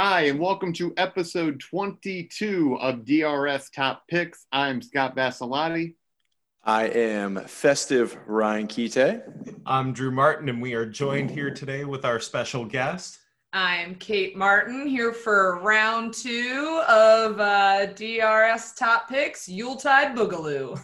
Hi, and welcome to episode 22 of DRS Top Picks. I'm Scott Basilati. I am festive Ryan Kite. I'm Drew Martin, and we are joined here today with our special guest. I'm Kate Martin here for round two of uh, DRS Top Picks Yuletide Boogaloo.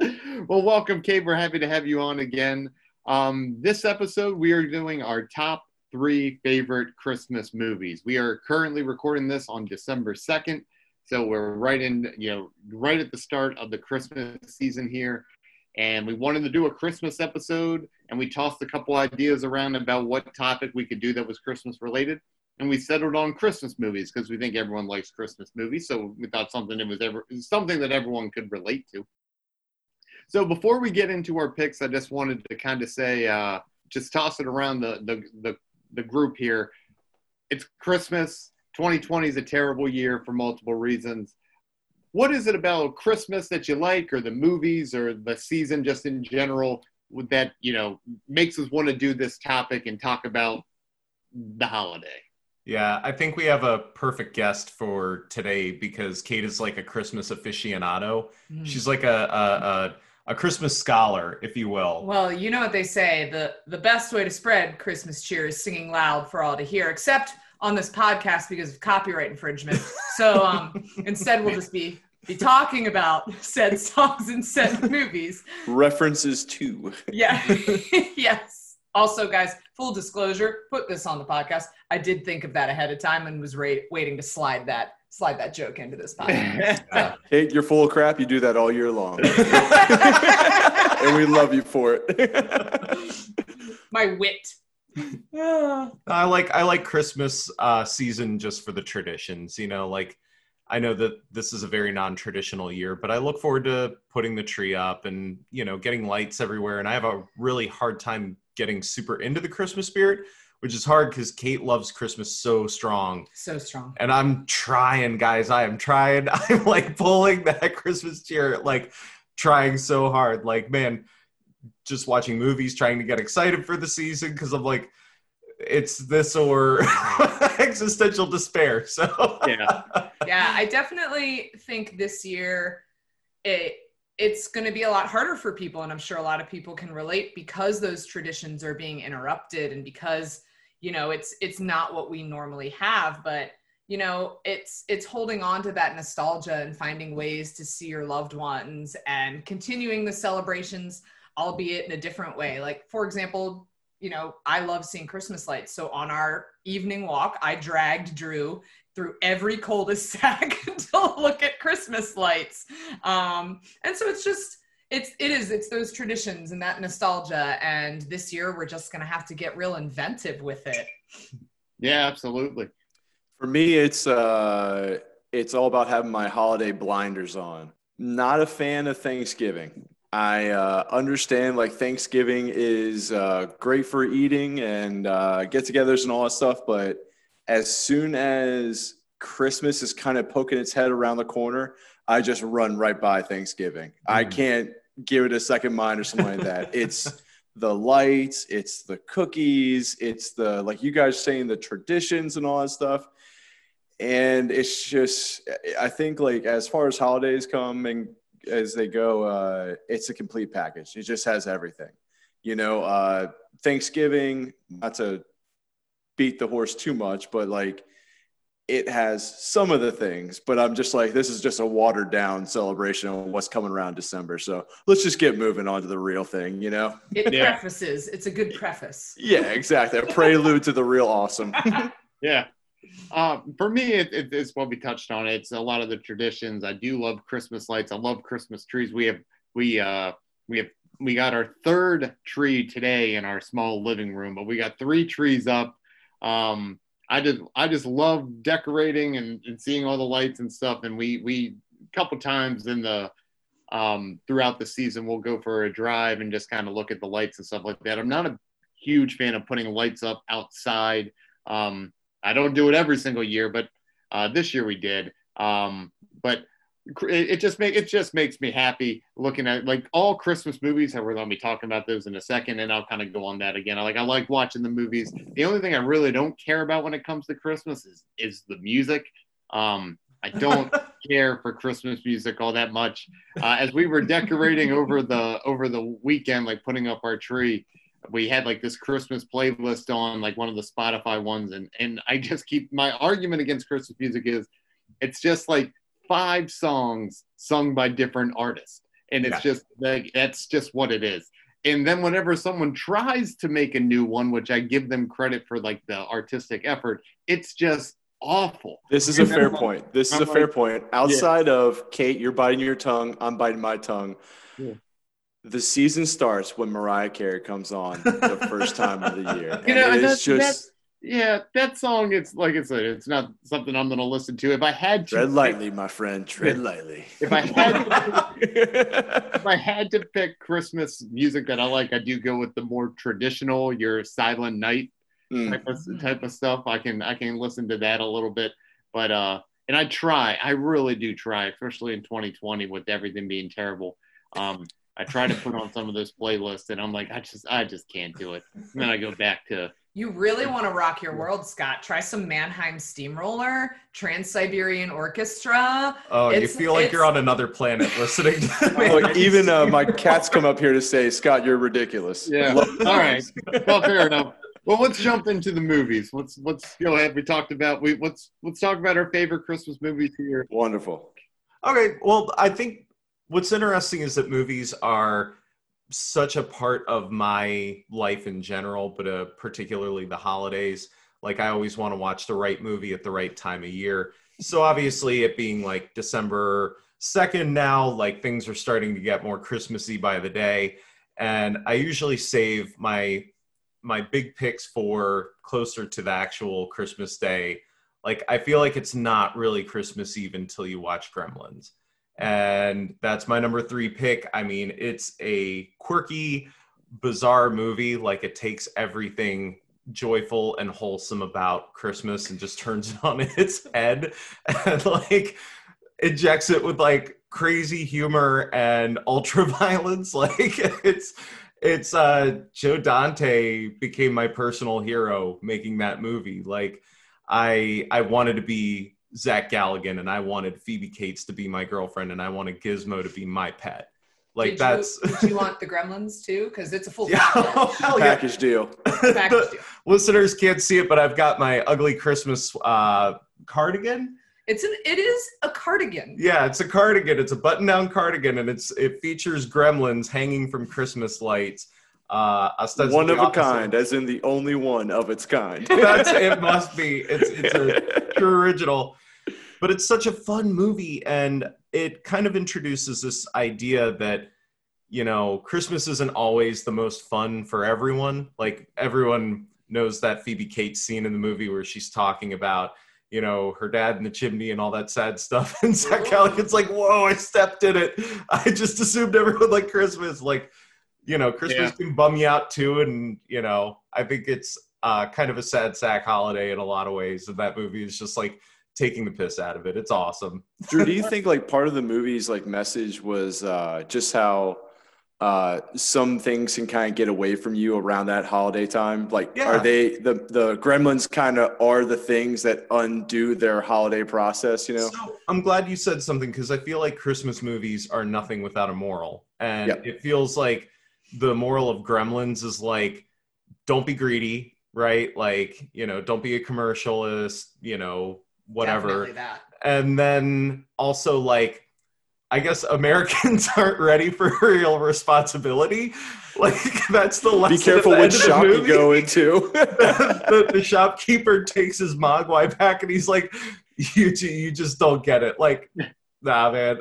well, welcome, Kate. We're happy to have you on again. Um, this episode, we are doing our top three favorite Christmas movies. We are currently recording this on December 2nd. So we're right in, you know, right at the start of the Christmas season here. And we wanted to do a Christmas episode and we tossed a couple ideas around about what topic we could do that was Christmas related. And we settled on Christmas movies because we think everyone likes Christmas movies. So we thought something that was ever something that everyone could relate to. So before we get into our picks, I just wanted to kind of say, uh, just toss it around the, the, the, the group here. It's Christmas. 2020 is a terrible year for multiple reasons. What is it about Christmas that you like, or the movies, or the season just in general, that you know makes us want to do this topic and talk about the holiday? Yeah, I think we have a perfect guest for today because Kate is like a Christmas aficionado. Mm. She's like a, a, a a Christmas scholar, if you will. Well, you know what they say the the best way to spread Christmas cheer is singing loud for all to hear, except on this podcast because of copyright infringement. So um, instead, we'll just be be talking about said songs and said movies. References to. Yeah. yes. Also, guys, full disclosure, put this on the podcast. I did think of that ahead of time and was ra- waiting to slide that slide that joke into this podcast. Hey, you're full of crap. You do that all year long. and we love you for it. My wit. Yeah. I like I like Christmas uh, season just for the traditions. You know, like I know that this is a very non-traditional year, but I look forward to putting the tree up and you know getting lights everywhere. And I have a really hard time getting super into the Christmas spirit which is hard because Kate loves Christmas so strong. So strong. And I'm trying, guys. I am trying. I'm like pulling that Christmas chair, like trying so hard. Like, man, just watching movies, trying to get excited for the season because I'm like, it's this or existential despair. So yeah, yeah. I definitely think this year it it's going to be a lot harder for people and i'm sure a lot of people can relate because those traditions are being interrupted and because you know it's it's not what we normally have but you know it's it's holding on to that nostalgia and finding ways to see your loved ones and continuing the celebrations albeit in a different way. Like for example you know i love seeing christmas lights. So on our evening walk i dragged drew through every cul-de-sac to look at christmas lights. Um, and so it's just it's it is it's those traditions and that nostalgia and this year we're just going to have to get real inventive with it. Yeah absolutely. For me it's uh it's all about having my holiday blinders on. Not a fan of thanksgiving. I uh, understand like thanksgiving is uh, great for eating and uh, get-togethers and all that stuff but as soon as christmas is kind of poking its head around the corner I just run right by Thanksgiving. Mm. I can't give it a second mind or something like that. It's the lights, it's the cookies, it's the like you guys saying the traditions and all that stuff. And it's just I think like as far as holidays come and as they go, uh, it's a complete package. It just has everything. You know, uh, Thanksgiving, not to beat the horse too much, but like it has some of the things, but I'm just like, this is just a watered down celebration of what's coming around December. So let's just get moving on to the real thing, you know? It yeah. prefaces, it's a good preface. Yeah, exactly. A prelude to the real awesome. yeah. Uh, for me, it, it, it's what we touched on. It's a lot of the traditions. I do love Christmas lights. I love Christmas trees. We have, we, uh, we have, we got our third tree today in our small living room, but we got three trees up. Um, I just I just love decorating and, and seeing all the lights and stuff. And we we a couple times in the um, throughout the season we'll go for a drive and just kind of look at the lights and stuff like that. I'm not a huge fan of putting lights up outside. Um, I don't do it every single year, but uh, this year we did. Um, but it, just make it just makes me happy looking at like all Christmas movies. And we're gonna be talking about those in a second, and I'll kind of go on that again. I like I like watching the movies. The only thing I really don't care about when it comes to Christmas is is the music. Um, I don't care for Christmas music all that much. Uh, as we were decorating over the over the weekend, like putting up our tree, we had like this Christmas playlist on like one of the Spotify ones, and and I just keep my argument against Christmas music is it's just like five songs sung by different artists, and it's Yeah. just like that's just what it is. And then whenever someone tries to make a new one, which I give them credit for like the artistic effort, it's just awful. This is a fair point. This is I'm a fair point. Outside of Kate, you're biting your tongue, I'm biting my tongue. Yeah. The season starts when Mariah Carey comes on the first time of the year. And You know, it and is that's- just Yeah, that song. It's like I said, it's not something I'm going to listen to. If I had to, tread lightly, my friend. Tread lightly. If I had, if I had to pick Christmas music that I like, I do go with the more traditional, your Silent Night Mm. type of type of stuff. I can I can listen to that a little bit, but uh, and I try. I really do try, especially in 2020 with everything being terrible. Um, I try to put on some of those playlists, and I'm like, I just I just can't do it. And then I go back to You really want to rock your world, Scott? Try some Mannheim Steamroller, Trans Siberian Orchestra. Oh, you feel like you're on another planet listening to Look, even uh, my cats come up here to say, Scott, you're ridiculous. Yeah. All right. well, fair enough. Well, let's jump into the movies. Let's let's go ahead. We talked about we let's let's talk about our favorite Christmas movies here. Wonderful. Okay, well, I think what's interesting is that movies are such a part of my life in general, but uh, particularly the holidays. Like, I always want to watch the right movie at the right time of year. So, obviously, it being like December 2nd now, like things are starting to get more Christmassy by the day. And I usually save my my big picks for closer to the actual Christmas day. Like I feel like it's not really Christmas Eve until you watch Gremlins. And that's my number 3 pick. I mean, it's a quirky, bizarre movie like it takes everything joyful and wholesome about Christmas and just turns it on its head and like injects it with like crazy humor and ultra violence like it's it's uh Joe Dante became my personal hero making that movie. Like I I wanted to be Zach Galligan and I wanted Phoebe Cates to be my girlfriend and I wanted Gizmo to be my pet. Like did that's You, did you want the Gremlins too? Because it's a full Yeah, package. hell yeah. Package deal. package deal. Listeners can't see it, but I've got my ugly Christmas uh cardigan. It's an it is a cardigan. Yeah, it's a cardigan. It's a button-down cardigan, and it's it features gremlins hanging from Christmas lights. Uh, One of a kind, as in the only one of its kind. That's it. Must be. It's it's a true original. But it's such a fun movie, and it kind of introduces this idea that you know Christmas isn't always the most fun for everyone. Like everyone knows that Phoebe Cates scene in the movie where she's talking about you know her dad in the chimney and all that sad stuff, and Zach Galligan's like, "Whoa, I stepped in it. I just assumed everyone liked Christmas." Like, you know, Christmas can bum you out too, and you know, I think it's uh, kind of a sad sack holiday in a lot of ways, and that movie is just like taking the piss out of it. It's awesome. Drew, do you think like part of the movie's like message was uh, just how uh, some things can kind of get away from you around that holiday time? Like, Yeah. are they the the gremlins kind of are the things that undo their holiday process? You know? So I'm glad you said something because I feel like Christmas movies are nothing without a moral. And Yep. it feels like the moral of Gremlins is like, don't be greedy, right? Like, you know, don't be a commercialist, you know, whatever. That. And then also like, I guess Americans aren't ready for real responsibility. Like that's the lesson. Be careful at which end of shop you movie. go into. the, the shopkeeper takes his mogwai back and he's like, "You ju- you just don't get it." Like, nah, man,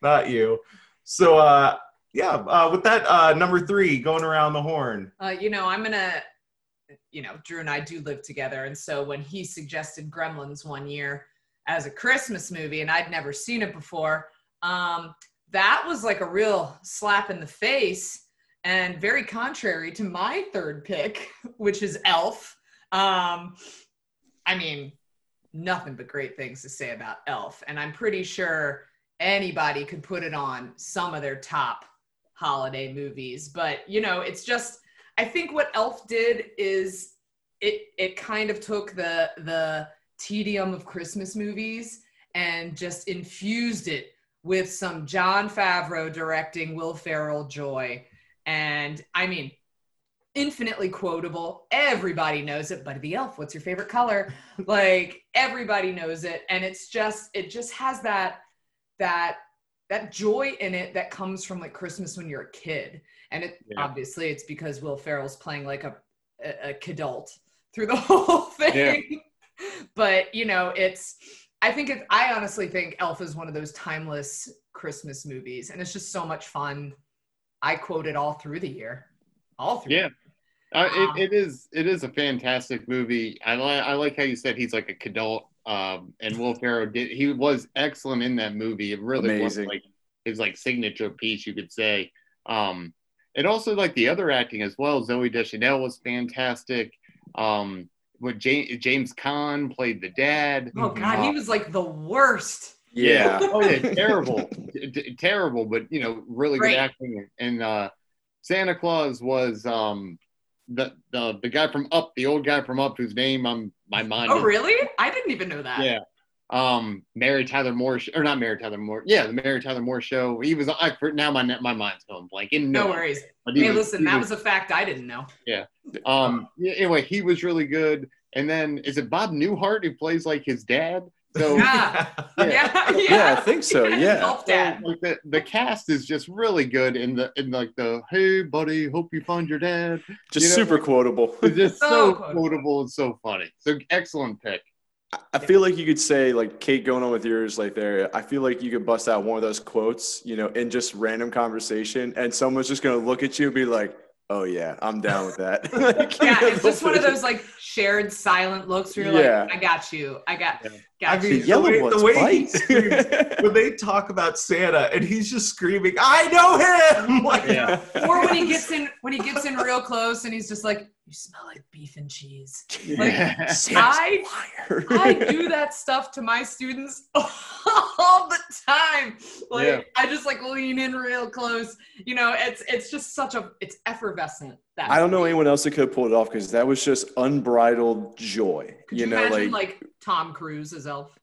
not you. So, uh, yeah. Uh, with that, uh, number three, going around the horn. Uh, you know, I'm gonna, you know, Drew and I do live together, and so when he suggested Gremlins one year as a Christmas movie, and I'd never seen it before, um, that was like a real slap in the face, and very contrary to my third pick, which is Elf. Um, I mean, nothing but great things to say about Elf, and I'm pretty sure anybody could put it on some of their top holiday movies. But you know, it's just I think what Elf did is it it kind of took the the tedium of Christmas movies and just infused it with some Jon Favreau directing Will Ferrell joy. And I mean, infinitely quotable. Everybody knows it. Buddy the Elf, what's your favorite color? like everybody knows it. And it's just, it just has that, that, that joy in it that comes from like Christmas when you're a kid. And it Yeah. obviously it's because Will Ferrell's playing like a, a, a kidult through the whole thing. But you know, it's I think it I honestly think Elf is one of those timeless Christmas movies and it's just so much fun. I quote it all through the year. All through Yeah. Uh, Wow. it, it is it is a fantastic movie. I like I like how you said he's like a cadult. Um, and Will Ferrell did he was excellent in that movie. It really was like his like signature piece, you could say. Um, and also like the other acting as well. Zooey Deschanel was fantastic. Um, what James James Caan played the dad. Oh god, he was like the worst. Yeah. oh yeah, terrible, T- t- terrible, but you know, really Great. good acting. And uh, Santa Claus was um, the the the guy from Up, the old guy from Up, whose name I'm my mind. Oh is- really? I didn't even know that. Yeah. Um, Mary Tyler Moore, sh- or not Mary Tyler Moore. Yeah, the Mary Tyler Moore show. He was. I for now my my mind's going blank. In No worries. Hey, was- listen, that was- was a fact I didn't know. Yeah um. yeah, Anyway, he was really good. And then is it Bob Newhart who plays like his dad? So Yeah. Yeah. Yeah, yeah. Yeah, I think so, his yeah. So, like the, the cast is just really good in the in like the hey buddy hope you find your dad Just You know, super quotable. just So so quotable. quotable and so funny so excellent pick I feel like you could say, like Kate, going on with yours, like there. I feel like you could bust out one of those quotes, you know, in just random conversation, and someone's just gonna look at you and be like, "Oh yeah, I'm down with that." Like, you Yeah, know, it's just one of those like shared silent looks where you're Yeah. like, I got you. I got, Yeah. got I The mean, you. yellow the way, the way he screams, when they talk about Santa and he's just screaming, "I know him!" Like, Yeah. Or when he gets in, when he gets in real close and he's just like, you smell like beef and cheese. Like, Santa's I- a. I do that stuff to my students all the time. Like Yeah. I just like lean in real close. You know, it's it's just such a it's effervescent. That I don't know anyone else that could pull it off because that was just unbridled joy. Could you, you, know, imagine like, like, Tom Cruise as Elf?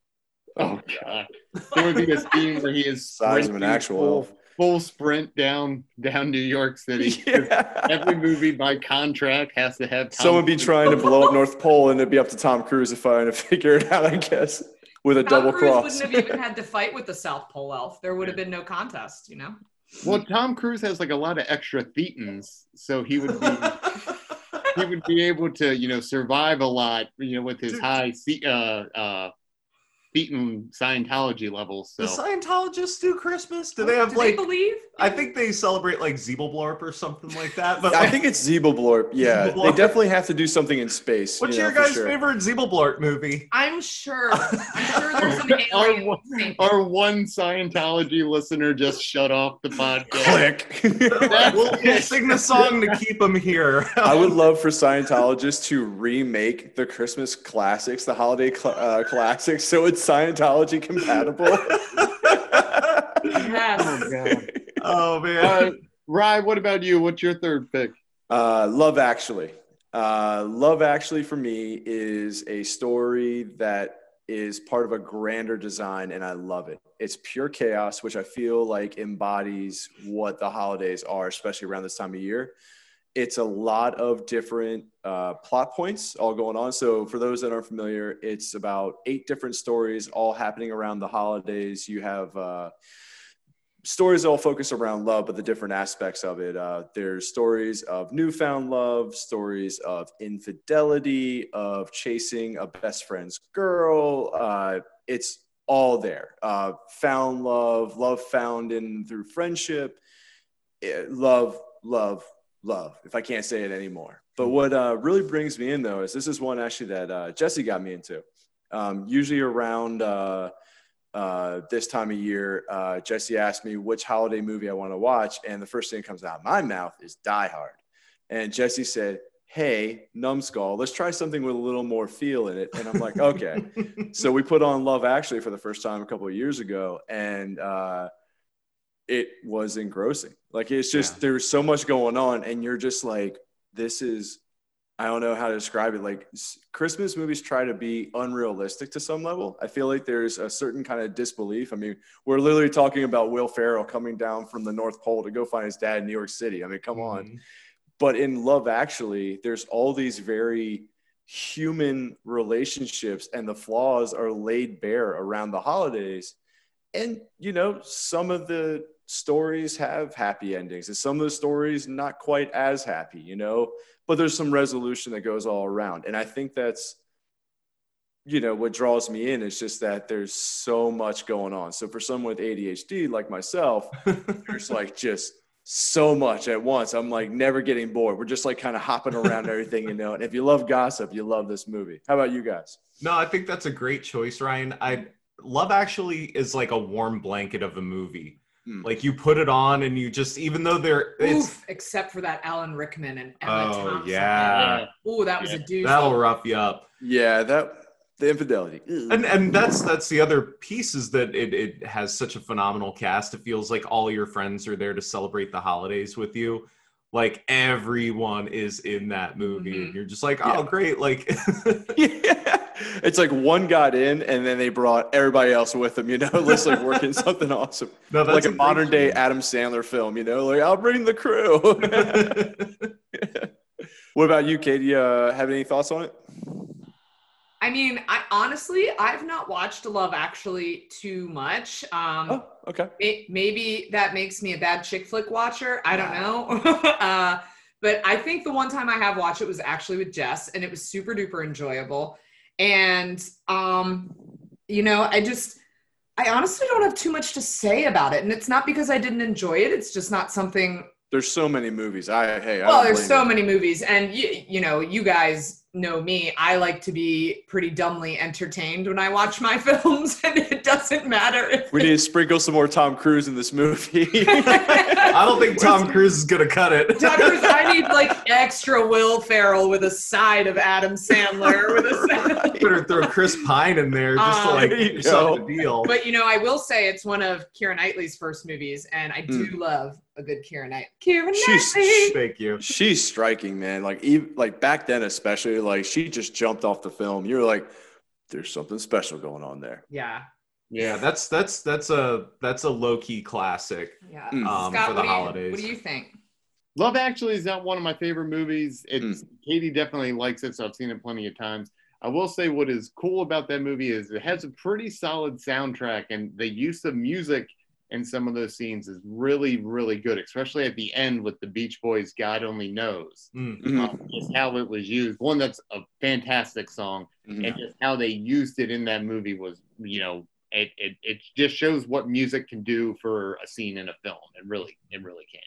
oh god there would be a scene where he is size of an actual full, elf. Full sprint down down New York City. Yeah. every movie by contract has to have Tom Someone be trying to blow up North Pole, and it'd be up to Tom Cruise to find to figure it out. I guess with a Tom double Cruise cross. wouldn't have even had to fight with the South Pole Elf. There would have been no contest. You know. well Tom Cruise has like a lot of extra thetans so he would be he would be able to, you know, survive a lot, you know, with his high se- uh, uh, Thetan Scientology levels. So Do Scientologists do Christmas? Do Oh, they have do like? believe? I think they celebrate like Zeeblblorp or something like that. But I think it's Zeeblblorp. Yeah, they definitely have to do something in space. what's you know, your guys' sure. favorite Zeeblblorp movie? I'm sure. I'm sure there's an our, alien. one, our one Scientology listener just shut off the podcast. Click. we'll, we'll sing the song to keep them here. I would love for Scientologists to remake the Christmas classics, the holiday cl- uh, classics, so it's Scientology compatible. Oh, God. oh man. Uh, Rye, what about you? What's your third pick? Uh, Love Actually. Uh, Love Actually for me is a story that is part of a grander design, and I love it. It's pure chaos, which I feel like embodies what the holidays are, especially around this time of year. It's a lot of different uh, plot points all going on. So, for those that aren't familiar, it's about eight different stories all happening around the holidays. You have uh, stories all focus around love, but the different aspects of it. Uh, there's stories of newfound love, stories of infidelity, of chasing a best friend's girl. Uh, it's all there. Uh, found love, love found in through friendship, eh, love, love, love. If I can't say it anymore. But what uh, really brings me in though is this is one actually that uh, Jesse got me into. Um, usually around. Uh, uh, this time of year, uh, Jesse asked me which holiday movie I want to watch, and the first thing that comes out of my mouth is Die Hard. And Jesse said, hey, numbskull, let's try something with a little more feel in it. And I'm like, okay. so we put on Love Actually for the first time a couple of years ago, and uh, it was engrossing. Like it's just Yeah. there's so much going on, and you're just like, this is. I don't know how to describe it. Like Christmas movies try to be unrealistic to some level. I feel like there's a certain kind of disbelief. I mean, we're literally talking about Will Ferrell coming down from the North Pole to go find his dad in New York City. I mean, come on Mhm. but in love actually there's all these very human relationships and the flaws are laid bare around the holidays and you know some of the stories have happy endings and some of the stories not quite as happy you know but there's some resolution that goes all around and i think that's you know what draws me in is just that there's so much going on so for someone with adhd like myself there's like just so much at once. I'm like never getting bored. We're just like kind of hopping around everything, you know. And if you love gossip, you love this movie. How about you guys? No, I think that's a great choice, Ryan. I Love Actually is like a warm blanket of a movie. Hmm. Like you put it on and you just even though they're it's Oof, except for that Alan Rickman and Emma Oh, Thompson. yeah. Oh, that was a dude. that'll rough you up. Yeah, that the infidelity. Ugh. And and that's that's the other piece is that it, it has such a phenomenal cast. It feels like all your friends are there to celebrate the holidays with you. Like everyone is in that movie, Mhm. and you're just like, oh, Yeah. great! Like, yeah. It's like one got in and then they brought everybody else with them, you know, it's like working something awesome. no, like a modern day. Adam Sandler film, you know, like I'll bring the crew. what about you, Katie? Uh, have any thoughts on it? I mean, I honestly, I've not watched Love Actually too much. Um, Oh, okay. may- maybe that makes me a bad chick flick watcher. I don't know. uh, but I think the one time I have watched it was actually with Jess, and it was super duper enjoyable. And um, you know, I just, I honestly don't have too much to say about it, and it's not because I didn't enjoy it. It's just not something There's so many movies. I hey, I well, there's so many movies, and you, you know, you guys know me. I like to be pretty dumbly entertained when I watch my films, and it doesn't matter if We need to sprinkle some more Tom Cruise in this movie. I don't think Tom Cruise is gonna cut it. Tom Cruise, I need like extra Will Ferrell with a side of Adam Sandler with a side. Better throw Chris Pine in there just to Um, like There you sell the deal. But you know, I will say it's one of Keira Knightley's first movies, and I do love a good Keira Knight. Keira She's- Knightley. Thank you. She's striking, man. Like even like back then, especially like she just jumped off the film. You're like, there's something special going on there. Yeah, Yeah, that's that's that's a that's a low key classic. yeah. Mm. Um, Scott, for the what, do you, what do you think? Love Actually is not one of my favorite movies. It's Hmm. Katie definitely likes it, so I've seen it plenty of times. I will say what is cool about that movie is it has a pretty solid soundtrack, and the use of music in some of those scenes is really, really good, especially at the end with the Beach Boys' "God Only Knows." Mm. Mhm. Um, just how it was used. One that's a fantastic song, Mhm. and just how they used it in that movie was, you know, it, it it just shows what music can do for a scene in a film. It really, it really can.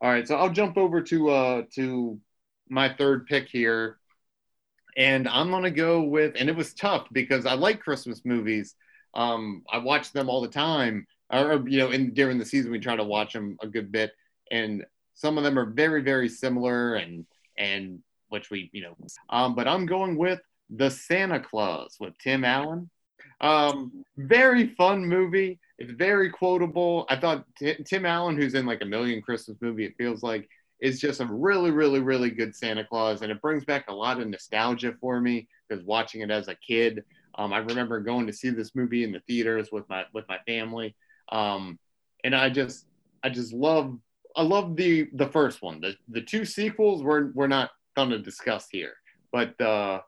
All right, so I'll jump over to uh to my third pick here, and I'm gonna go with, and it was tough because I like Christmas movies. Um, I watch them all the time, or you know, in during the season we try to watch them a good bit, and some of them are very, very similar, and and which we, you know, um, but I'm going with the Santa Claus with Tim Allen. Um, very fun movie. It's very quotable. I thought Ti- Tim Allen, who's in like a million Christmas movie, it feels like, is just a really, really, really good Santa Claus, and it brings back a lot of nostalgia for me because watching it as a kid, um, I remember going to see this movie in the theaters with my with my family, um, and I just I just love I love the the first one. The the two sequels we're we're not going to discuss here, but uh,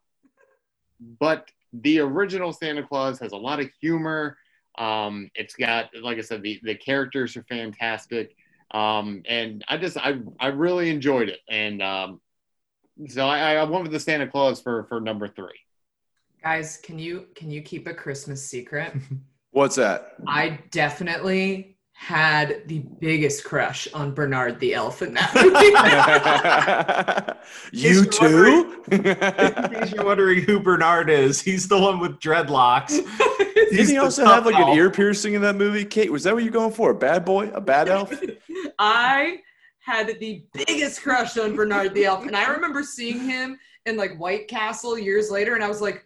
but the original Santa Claus has a lot of humor. Um, it's got, like I said, the, the characters are fantastic. Um, and I just, I, I really enjoyed it. And um, so I, I went with the Santa Claus for, for number three. Guys, can you can you keep a Christmas secret? What's that? I definitely had the biggest crush on Bernard the Elf in that movie. you Is too? In case you're wondering who Bernard is, he's the one with dreadlocks. Didn't he also have like an ear piercing in that movie? Kate, was that what you're going for? A bad boy? A bad elf? I had the biggest crush on Bernard the Elf. And I remember seeing him in like White Castle years later, and I was like,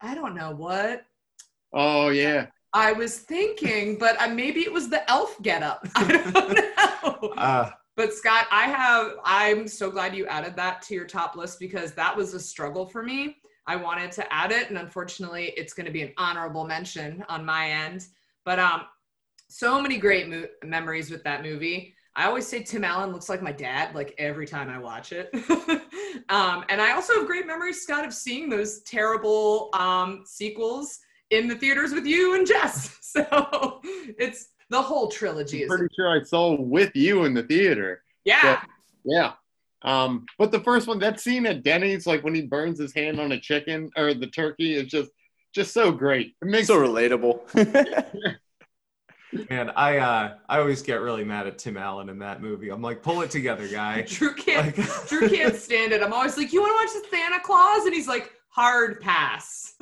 I don't know what Oh yeah. I was thinking, but uh, maybe it was the elf getup. I don't know. Uh, But Scott, I have I'm so glad you added that to your top list because that was a struggle for me. I wanted to add it and unfortunately it's going to be an honorable mention on my end. But um so many great mo- memories with that movie. I always say Tim Allen looks like my dad like every time I watch it. um and I also have great memories Scott of seeing those terrible um sequels in the theaters with you and Jess. So it's the whole trilogy I'm is pretty sure I saw with you in the theater. yeah. Yeah. Um, but the first one, that scene at Denny's, like when he burns his hand on a chicken or the turkey, is just just so great. It makes so relatable. man, I uh, I always get really mad at Tim Allen in that movie. I'm like, pull it together, guy. Drew can't Like, Drew can't stand it. I'm always like, you want to watch the Santa Claus? And he's like, hard pass.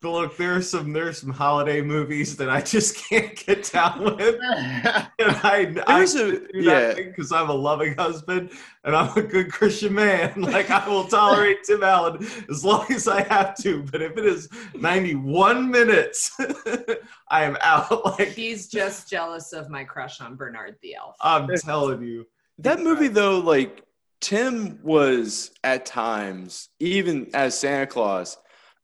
But look, there's some there's some holiday movies that I just can't get down with. And I, I There's a do yeah. that because I'm a loving husband and I'm a good Christian man. Like I will tolerate Tim Allen as long as I have to. But if it is 91 minutes, I am out. Like he's just jealous of my crush on Bernard the Elf. I'm telling you. That movie though, like Tim was at times, even as Santa Claus,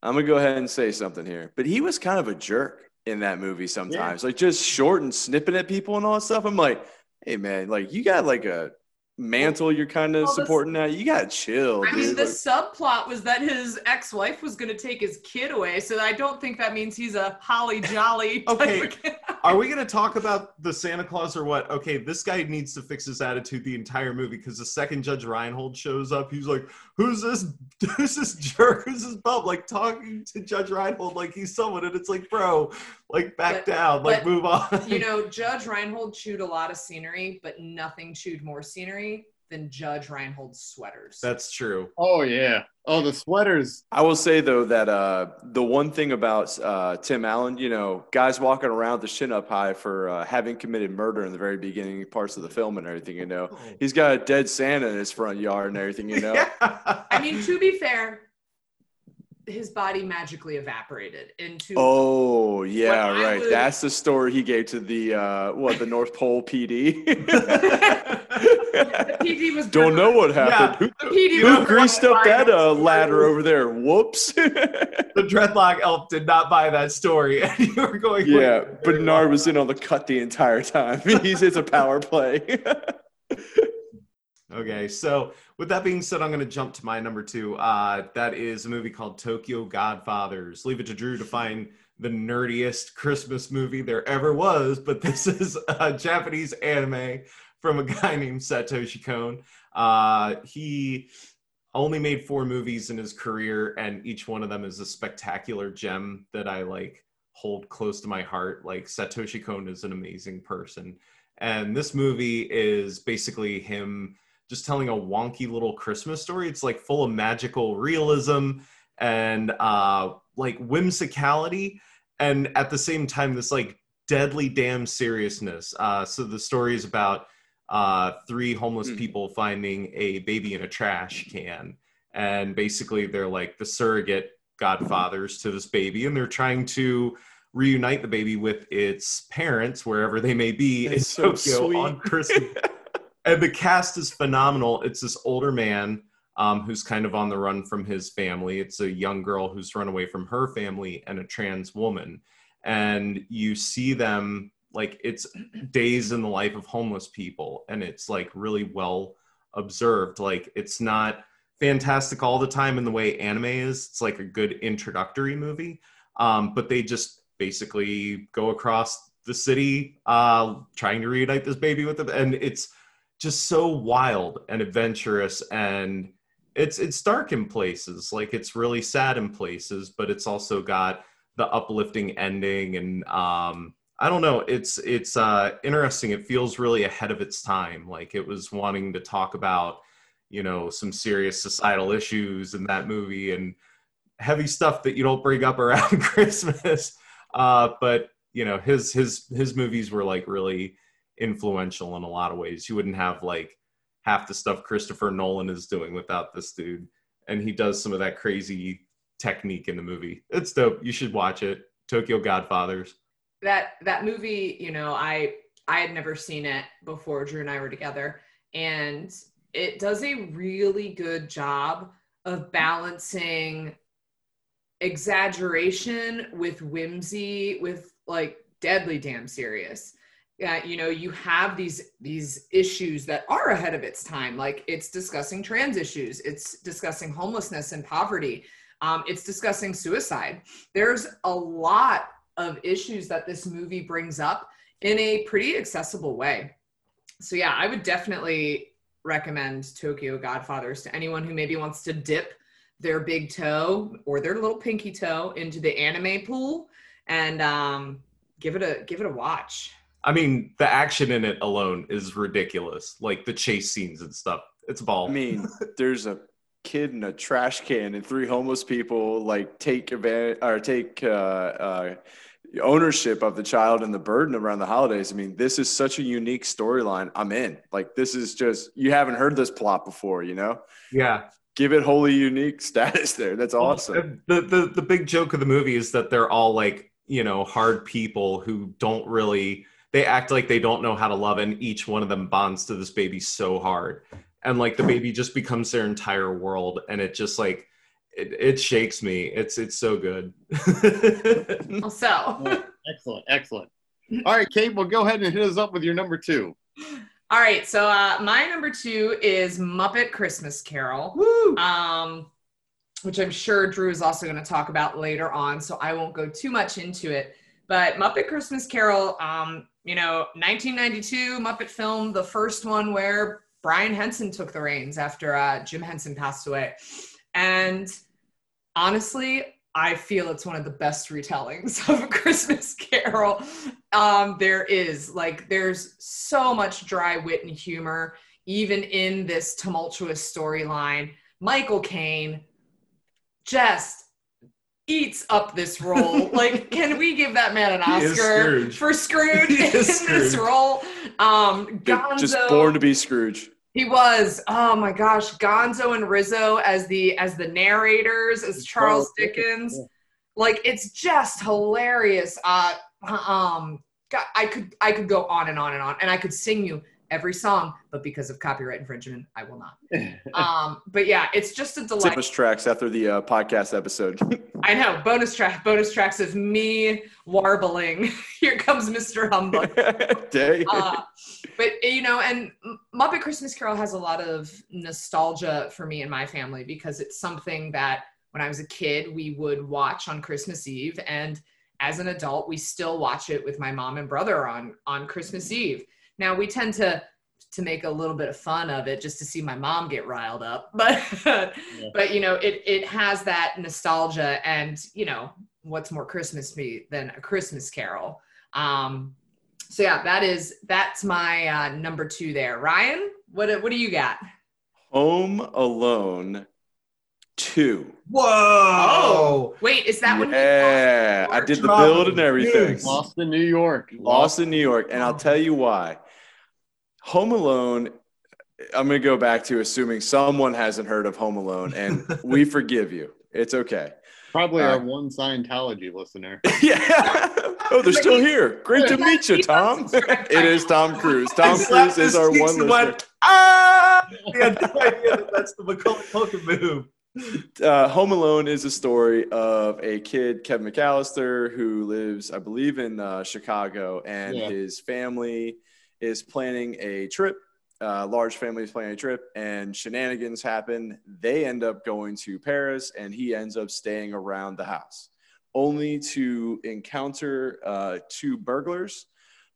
I'm gonna go ahead and say something here, but he was kind of a jerk in that movie sometimes, like just short and snipping at people and all that stuff. I'm like, hey man, like you got like a mantle you're kind of Well, supporting now. You gotta chill, I dude. mean, the Like, subplot was that his ex-wife was going to take his kid away, so I don't think that means he's a holly jolly. Okay. Are we going to talk about the Santa Claus or what? Okay, this guy needs to fix his attitude the entire movie because the second Judge Reinhold shows up, he's like, "Who's this? Who's this jerk? Who's this bum?" Like talking to Judge Reinhold like he's someone, and it's like, bro, like back But- down, like move on. you know, Judge Reinhold chewed a lot of scenery, but nothing chewed more scenery than Judge Reinhold's sweaters. That's true. oh yeah. Oh, the sweaters. I will say though that uh, the one thing about uh, Tim Allen, you know, guys walking around with the chin up high for uh, having committed murder in the very beginning parts of the film and everything, you know, he's got a dead Santa in his front yard and everything, you know. yeah. I mean, to be fair, his body magically evaporated into. Oh yeah, right. was- That's the story he gave to the uh, what the North Pole PD. The PD was Don't know what happened. The PD Who, who was greased up that uh, ladder over there? Whoops. the dreadlock elf did not buy that story, and you were going. yeah, Bernard was in on the cut the entire time. He's it's a power play. Okay, so with that being said, I'm going to jump to my number two. Uh, that is a movie called Tokyo Godfathers. Leave it to Drew to find the nerdiest Christmas movie there ever was, but this is a Japanese anime from a guy named Satoshi Kon. Uh, he only made four movies in his career, and each one of them is a spectacular gem that I like hold close to my heart. Like Satoshi Kon is an amazing person. And this movie is basically him just telling a wonky little Christmas story. It's like full of magical realism and uh, like whimsicality, and at the same time, this like deadly damn seriousness. Uh, so the story is about uh, three homeless Hmm. people finding a baby in a trash can, and basically they're like the surrogate godfathers to this baby, and they're trying to reunite the baby with its parents wherever they may be in so Tokyo sweet. on Christmas and the cast is phenomenal. It's this older man um, who's kind of on the run from his family. It's a young girl who's run away from her family and a trans woman. And you see them like it's days in the life of homeless people, and it's like really well observed. Like it's not fantastic all the time in the way anime is. It's like a good introductory movie, um, but they just basically go across the city uh, trying to reunite this baby with them, and it's just so wild and adventurous and it's it's dark in places like it's really sad in places but it's also got the uplifting ending and um i don't know it's it's uh interesting it feels really ahead of its time like it was wanting to talk about you know some serious societal issues in that movie and heavy stuff that you don't bring up around christmas uh but you know his his his movies were like really influential in a lot of ways. You wouldn't have like half the stuff Christopher Nolan is doing without this dude. And he does some of that crazy technique in the movie. It's dope. You should watch it. Tokyo Godfathers. That that movie, you know, I I had never seen it before Drew and I were together. And it does a really good job of balancing exaggeration with whimsy with like deadly damn serious. Uh, you know you have these these issues that are ahead of its time. Like it's discussing trans issues. It's discussing homelessness and poverty. Um, it's discussing suicide. There's a lot of issues that this movie brings up in a pretty accessible way so yeah i would definitely recommend tokyo godfathers to anyone who maybe wants to dip their big toe or their little pinky toe into the anime pool and um, give it a give it a watch I mean, the action in it alone is ridiculous. Like the chase scenes and stuff. It's a ball. I mean, there's a kid in a trash can and three homeless people like take advantage or take uh, uh, ownership of the child and the burden around the holidays. I mean, this is such a unique storyline. I'm in. Like, this is just you haven't heard this plot before, you know? yeah. Give it wholly unique status there. That's awesome. The, the the big joke of the movie is that they're all like, you know, hard people who don't really they act like they don't know how to love and each one of them bonds to this baby so hard. And like the baby just becomes their entire world and it just like it, it shakes me. It's it's so good. so excellent, excellent. All right, Kate, well, go ahead and hit us up with your number two. all right so uh, my number two is muppet christmas carol Woo! um, which I'm sure Drew is also going to talk about later on. So I won't go too much into it. But Muppet Christmas Carol, um, you know, 1992 Muppet film, the first one where Brian Henson took the reins after uh, Jim Henson passed away. And honestly, I feel it's one of the best retellings of a Christmas Carol um, there is. Like, there's so much dry wit and humor, even in this tumultuous storyline. Michael Caine just eats up this role. like, can we give that man an Oscar Scrooge. for Scrooge in is this role? Um, Gonzo, Just born to be Scrooge. He was. Oh my gosh, Gonzo and Rizzo as the as the narrators as Charles Dickens, Dickens. Like it's just hilarious. Uh, um, God, I could I could go on and on and on, and I could sing you every song, but because of copyright infringement, I will not. Um, but yeah, it's just a delight. Bonus tracks after the uh, podcast episode. I know bonus track bonus tracks of me warbling. Here comes Mr. Humbug. Day. uh, but you know, and Muppet Christmas Carol has a lot of nostalgia for me and my family because it's something that when I was a kid we would watch on Christmas Eve, and as an adult we still watch it with my mom and brother on on Christmas Eve. Now we tend to to make a little bit of fun of it just to see my mom get riled up, but but you know it it has that nostalgia, and you know what's more Christmassy than a Christmas Carol. Um, so yeah, that is that's my uh, number two there. Ryan, what what do you got? Home Alone 2. Whoa! Oh, Wait, is that when Yeah, I did the build and everything. news. Lost in New York. Lost in New York. And I'll tell you why. Home Alone, I'm going to go back to assuming someone hasn't heard of Home Alone, and we forgive you. It's okay. Probably Uh, our one Scientology listener. yeah. Oh, they're still here. Great to meet you, Tom. It is Tom Cruise. Tom Cruise is our one listener. went, ah! He had no idea that that's the Macaulay Culkin move. uh, Home Alone is a story of a kid, Kevin McCallister, who lives, I believe, in uh, Chicago, and Yeah. his family is planning a trip. Uh, large family is planning a trip, and shenanigans happen. They end up going to Paris, and he ends up staying around the house, only to encounter uh, two burglars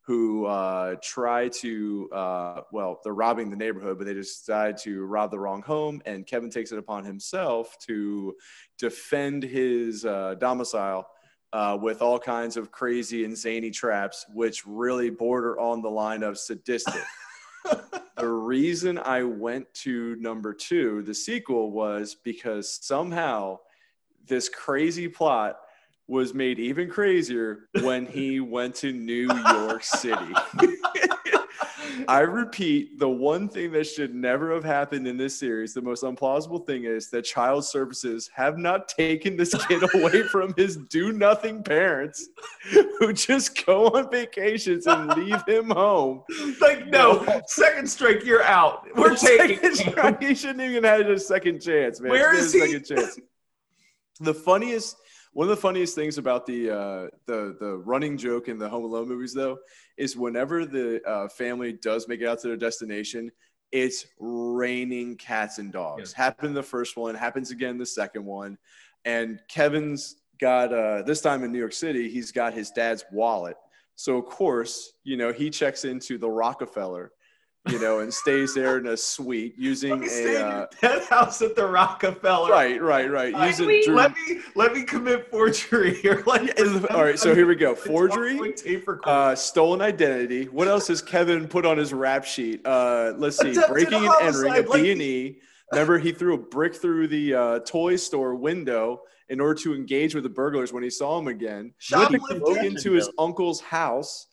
who uh, try to, uh, well, they're robbing the neighborhood, but they just decide to rob the wrong home. And Kevin takes it upon himself to defend his uh, domicile uh, with all kinds of crazy and zany traps, which really border on the line of sadistic. the reason I went to number two, the sequel, was because somehow this crazy plot was made even crazier when he went to New York City. I repeat, the one thing that should never have happened in this series, the most implausible thing is that child services have not taken this kid away from his do nothing parents who just go on vacations and leave him home. like no, second strike, you're out. We're taking. Strike, He shouldn't even have a second chance, man. Where is he? Second chance. The funniest, one of the funniest things about the uh, the the running joke in the Home Alone movies, though, is whenever the uh, family does make it out to their destination, it's raining cats and dogs. Happened in the first one, happens again the second one, and Kevin's got uh, this time in New York City, he's got his dad's wallet. So of course, you know, he checks into the Rockefeller, you know, and stays there in a suite using Let me stay a uh, penthouse at the Rockefeller. right, right, right. Using we- Let me let me commit forgery here. Like, all right, so here we go. Forgery, one-point tape recorder. uh, stolen identity. What else has Kevin put on his rap sheet? Uh, let's see, breaking and entering a like- and E. Remember, he threw a brick through the uh, toy store window in order to engage with the burglars when he saw them again. He broke into his uncle's house,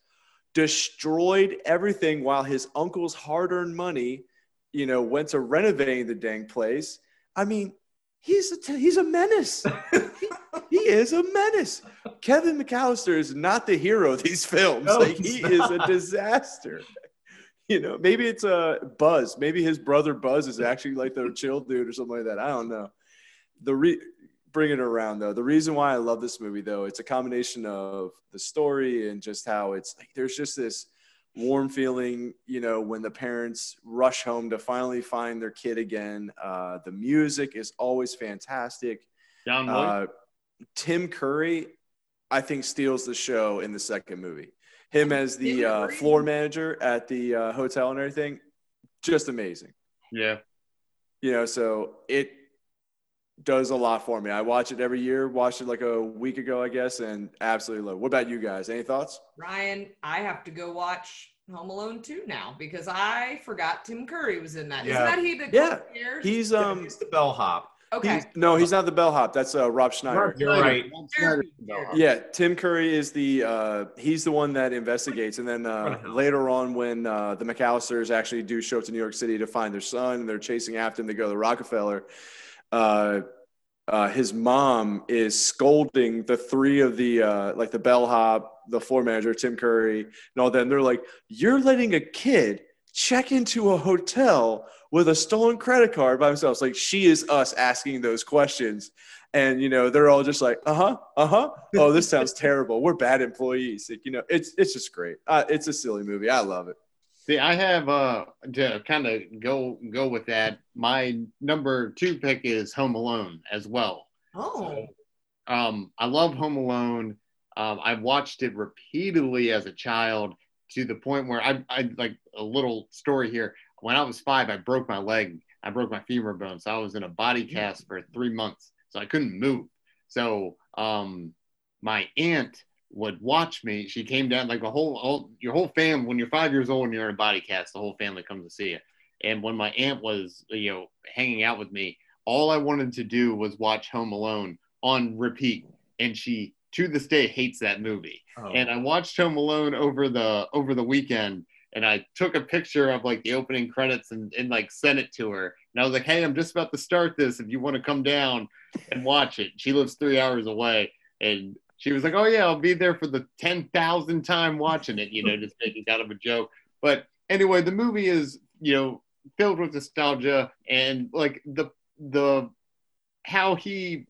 destroyed everything while his uncle's hard-earned money, you know, went to renovating the dang place. I mean, he's a t- he's a menace. he, he is a menace. Kevin McCallister is not the hero of these films. No, like he is a disaster. You know, maybe it's a Buzz. Maybe his brother Buzz is actually like the chill dude or something like that. I don't know. The re bring it around though. The reason why I love this movie though, it's a combination of the story and just how it's like there's just this warm feeling, you know, when the parents rush home to finally find their kid again. Uh, the music is always fantastic. John Williams. Uh, Tim Curry, I think, steals the show in the second movie. Him as the uh, floor manager at the uh, hotel and everything, just amazing. yeah. You know, so it does a lot for me. I watch it every year. Watched it like a week ago, I guess, and absolutely love. it. What about you guys? Any thoughts? Ryan, I have to go watch Home Alone 2 now because I forgot Tim Curry was in that. Yeah. not that he the Yeah. concierge? He's Yeah, um, he's the bellhop. okay. he's, no, he's not the bellhop. That's uh, Rob Schneider. You're right. Rob Schneider's the Yeah. Tim Curry is the uh, he's the one that investigates, and then uh, later on, when uh, the McCallisters actually do show up to New York City to find their son, and they're chasing after him to go to Rockefeller, uh, uh, his mom is scolding the three of the uh, like the bellhop, the floor manager, Tim Curry, and all them. They're like, "You're letting a kid check into a hotel with a stolen credit card by himself." It's like she is us asking those questions. And you know they're all just like uh-huh uh-huh. Oh this sounds terrible. We're bad employees. Like, you know it's it's just great. Uh, it's a silly movie. I love it See, I have uh to kind of go go with that. My number two pick is Home Alone as well. Oh. Um, I love Home Alone. Um, I watched it repeatedly as a child to the point where I, I like a little story here. When I was five, I broke my leg. I broke my femur bone, so I was in a body cast for three months, so I couldn't move. So um, my aunt would watch me. She came down like the whole, whole your whole family. When you're five years old and you're in a body cast, the whole family comes to see you. And when my aunt was, you know, hanging out with me, all I wanted to do was watch Home Alone on repeat. And she, to this day, hates that movie. Oh. And I watched Home Alone over the over the weekend, and I took a picture of like the opening credits and, and like sent it to her. And I was like, "Hey, I'm just about to start this. If you want to come down and watch it." She lives three hours away, and she was like, "Oh yeah, I'll be there for the ten thousand time watching it." You know, just making kind of a joke. But anyway, the movie is you know filled with nostalgia and like the the how he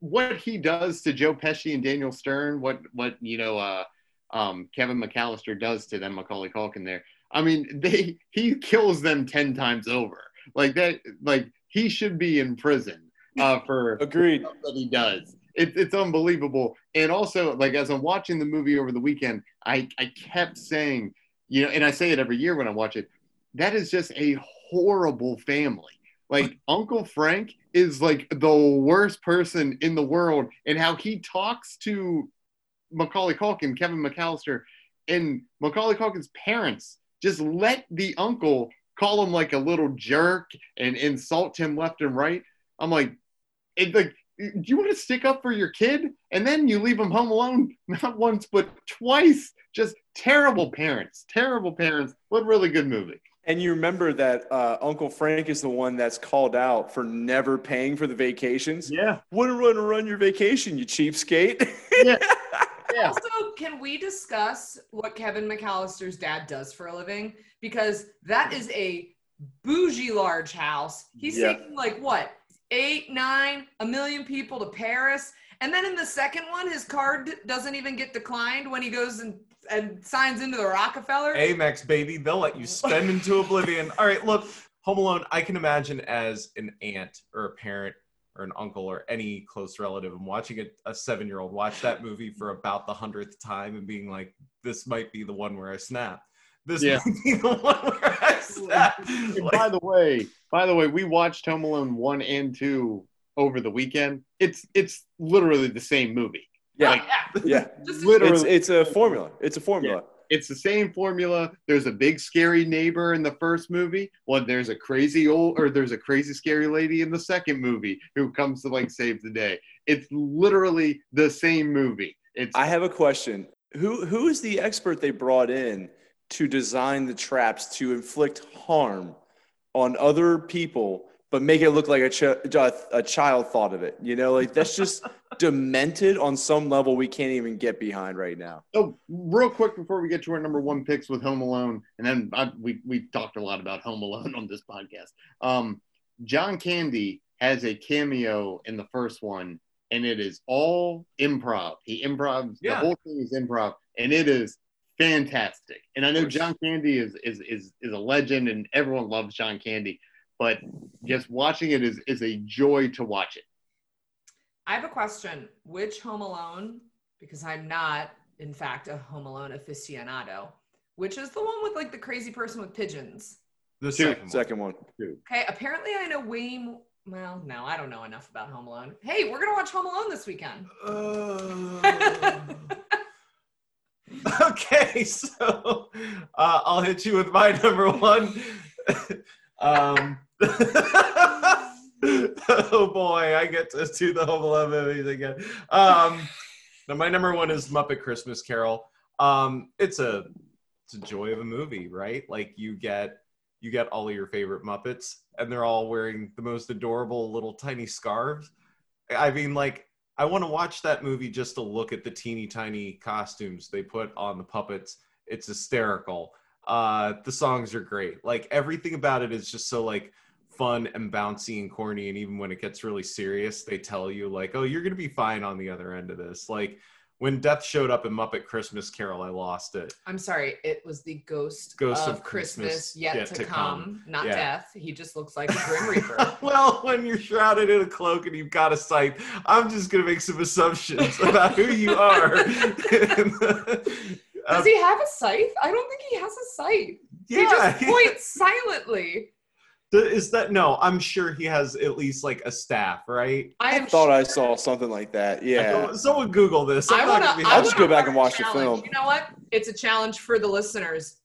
what he does to Joe Pesci and Daniel Stern, what what you know uh, um, Kevin McCallister does to them, Macaulay Culkin there. I mean, they he kills them ten times over. Like that, like he should be in prison uh, for agreed that he does. It's it's unbelievable. And also, like as I'm watching the movie over the weekend, I I kept saying, you know, and I say it every year when I watch it. That is just a horrible family. Like Uncle Frank is like the worst person in the world, and how he talks to Macaulay Culkin, Kevin McCallister, and Macaulay Culkin's parents just let the uncle call him like a little jerk and insult him left and right. I'm like, it like do you want to stick up for your kid and then you leave him home alone not once but twice just terrible parents, terrible parents. What really good movie. And you remember that uh, Uncle Frank is the one that's called out for never paying for the vacations. Yeah, Wouldn't run to run your vacation, you cheapskate. yeah, yeah. Also, can we discuss what Kevin McCallister's dad does for a living? Because that is a bougie large house. He's Yeah. taking like what, eight, nine, a million people to Paris. And then in the second one, his card doesn't even get declined when he goes and, and signs into the Rockefeller. Amex, baby. They'll let you spend into oblivion. All right, look, Home Alone, I can imagine as an aunt or a parent or an uncle or any close relative and watching a, a seven year old watch that movie for about the hundredth time and being like, this might be the one where I snap. This Yeah. might be the one where I snap. And Like, by the way, by the way, we watched Home Alone one and two over the weekend. It's it's literally the same movie. yeah, Like, yeah. Just literally, It's it's a formula. It's a formula. it's the same formula. There's a big scary neighbor in the first movie. Well, there's a crazy old or there's a crazy scary lady in the second movie who comes to like save the day. It's literally the same movie. It's I have a question. Who who is the expert they brought in to design the traps to inflict harm on other people, but make it look like a, ch- a child thought of it? You know, like that's just demented on some level we can't even get behind right now. Oh, real quick before we get to our number one picks with Home Alone, and then I, we we talked a lot about Home Alone on this podcast. Um, John Candy has a cameo in the first one, and it is all improv. He improvs the whole thing is improv, and it is fantastic. And I know. John Candy is is is is a legend, and everyone loves John Candy, but just watching it is is a joy to watch it. I have a question. Which Home Alone, because I'm not, in fact, a Home Alone aficionado, which is the one with like the crazy person with pigeons? the Two. second one. Second one. Okay, apparently I know way more. Well, no, I don't know enough about Home Alone. Hey, we're gonna watch Home Alone this weekend. Uh, okay, so uh, I'll hit you with my number one. um, oh boy, I get to do the Home Alone movies again. Um, my number one is Muppet Christmas Carol. Um, it's a it's a joy of a movie, right? Like you get you get all of your favorite Muppets, and they're all wearing the most adorable little tiny scarves. I mean, like I want to watch that movie just to look at the teeny tiny costumes they put on the puppets. It's hysterical. Uh, the songs are great. Like everything about it is just so like fun and bouncy and corny. And even when it gets really serious, they tell you like, "Oh, you're gonna be fine on the other end of this." Like when Death showed up in Muppet Christmas Carol, I lost it. I'm sorry, it was the ghost, Ghost of, of Christmas, Christmas yet, yet to, to come, come. not Yeah. death. He just looks like a Grim Reaper. well, when you're shrouded in a cloak and you've got a scythe, I'm just gonna make some assumptions about who you are. Does he have a scythe? I don't think he has a scythe. he just points silently. Is that no? I'm sure he has at least like a staff, right? I I am thought I saw something like that. Yeah. Someone Google this. I'm I not want gonna to. be- I'll just go back and watch the film. You know what? It's a challenge for the listeners.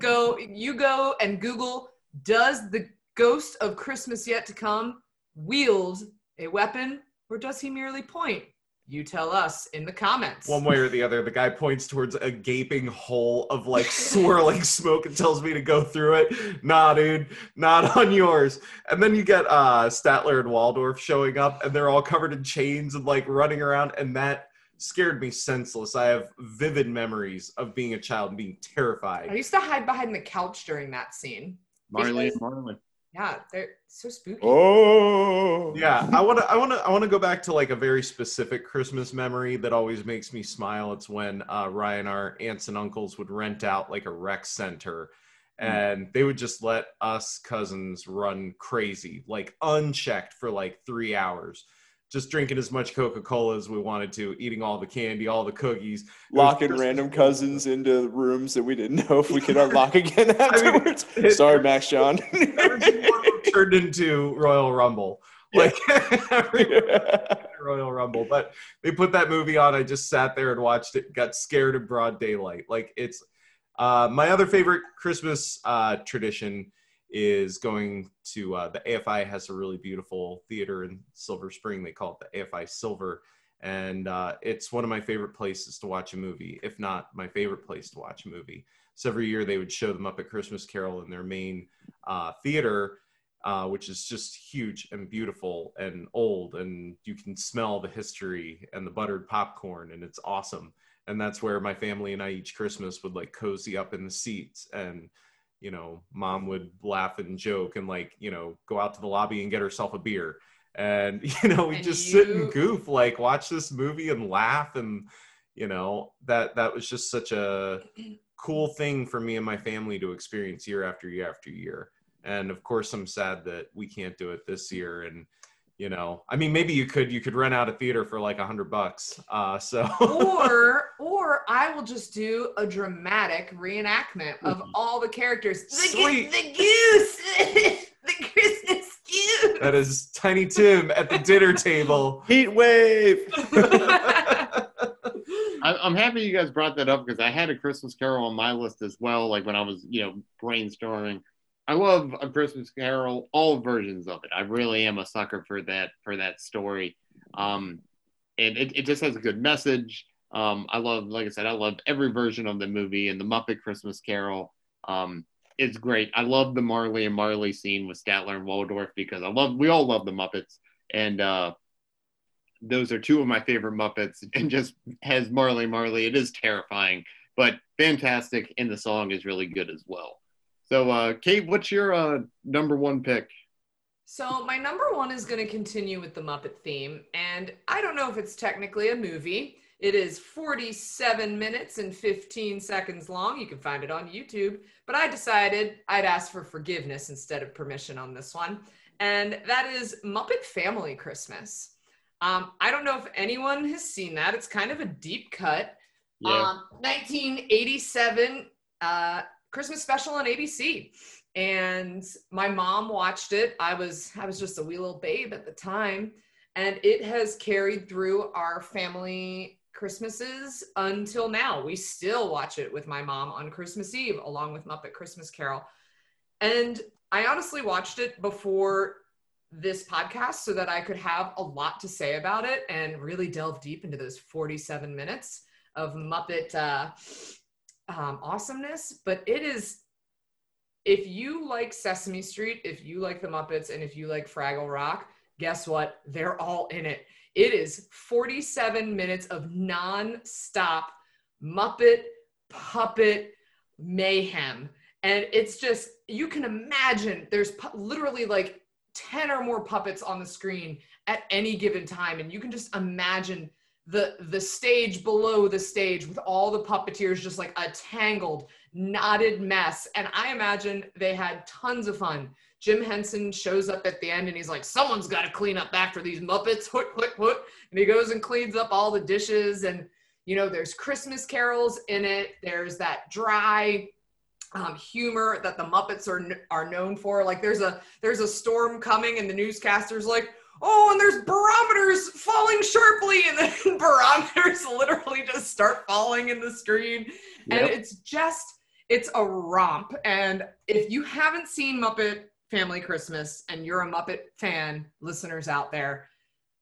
Go, you go and Google. Does the ghost of Christmas yet to come wield a weapon, or does he merely point? You tell us in the comments. One way or the other, the guy points towards a gaping hole of like swirling smoke and tells me to go through it. Nah, dude, not on yours. And then you get uh Statler and Waldorf showing up, and they're all covered in chains and like running around, and that scared me senseless. I have vivid memories of being a child and being terrified. I used to hide behind the couch during that scene. Marley Because- and Marley. Yeah, they're so spooky. Oh. Yeah, I want to. I want to. I want to go back to like a very specific Christmas memory that always makes me smile. It's when uh, Ryan, our aunts and uncles, would rent out like a rec center, and they would just let us cousins run crazy, like unchecked for like three hours, just drinking as much Coca Cola as we wanted to, eating all the candy, all the cookies. Locking Christmas random cousins into rooms that we didn't know if we could unlock again afterwards. it- Sorry, Max John. Turned into Royal Rumble. Like every Royal Rumble. But they put that movie on. I just sat there and watched it. Got scared in broad daylight. Like it's uh, my other favorite Christmas uh, tradition is going to uh, the AFI has a really beautiful theater in Silver Spring. They call it the AFI Silver, and uh, it's one of my favorite places to watch a movie, if not my favorite place to watch a movie. So every year they would show the Muppet Christmas Carol in their main uh, theater, uh, which is just huge and beautiful and old, and you can smell the history and the buttered popcorn, and it's awesome. And that's where my family and I each Christmas would like cozy up in the seats and you know, mom would laugh and joke and like, you know, go out to the lobby and get herself a beer. And, you know, we just you... sit and goof, like watch this movie and laugh. And, you know, that, that was just such a cool thing for me and my family to experience year after year after year. And of course, I'm sad that we can't do it this year. And, you know i mean maybe you could you could rent out a theater for like a hundred bucks uh so or or i will just do a dramatic reenactment of mm-hmm. all the characters the, Sweet. the goose the christmas goose that is tiny tim at the dinner table heat wave I'm happy you guys brought that up because I had a Christmas Carol on my list as well. Like when I was, you know, brainstorming, I love A Christmas Carol, all versions of it. I really am a sucker for that for that story. Um, and it, it just has a good message. Um, I love, like I said, I love every version of the movie and the Muppet Christmas Carol. Um, it's great. I love the Marley and Marley scene with Statler and Waldorf because I love, we all love the Muppets. And uh, those are two of my favorite Muppets. And just has Marley Marley, it is terrifying, but fantastic. And the song is really good as well. So, uh, Kate, what's your uh, number one pick? So, my number one is going to continue with the Muppet theme. And I don't know if it's technically a movie. It is 47 minutes and 15 seconds long. You can find it on YouTube. But I decided I'd ask for forgiveness instead of permission on this one. And that is Muppet Family Christmas. Um, I don't know if anyone has seen that. It's kind of a deep cut. Yeah. Um, 1987 uh, Christmas special on ABC. And my mom watched it. I was I was just a wee little babe at the time. And it has carried through our family Christmases until now. We still watch it with my mom on Christmas Eve, along with Muppet Christmas Carol. And I honestly watched it before this podcast so that I could have a lot to say about it and really delve deep into those 47 minutes of Muppet uh, um, awesomeness, but it is if you like Sesame Street, if you like the Muppets, and if you like Fraggle Rock, guess what? They're all in it. It is 47 minutes of non-stop Muppet puppet mayhem. And it's just, you can imagine there's pu- literally like 10 or more puppets on the screen at any given time. And you can just imagine the the stage below the stage with all the puppeteers just like a tangled knotted mess. And i imagine they had tons of fun. Jim henson shows up at the end and he's like someone's got to clean up after these muppets. Hoot, hoot, hoot. and he goes and cleans up all the dishes and you know there's christmas carols in it. There's that dry um, humor that the muppets are are known for. Like there's a there's a storm coming and the newscasters like oh, and there's barometers falling sharply, and then barometers literally just start falling in the screen. Yep. And it's just, it's a romp. And if you haven't seen Muppet Family Christmas and you're a Muppet fan, listeners out there,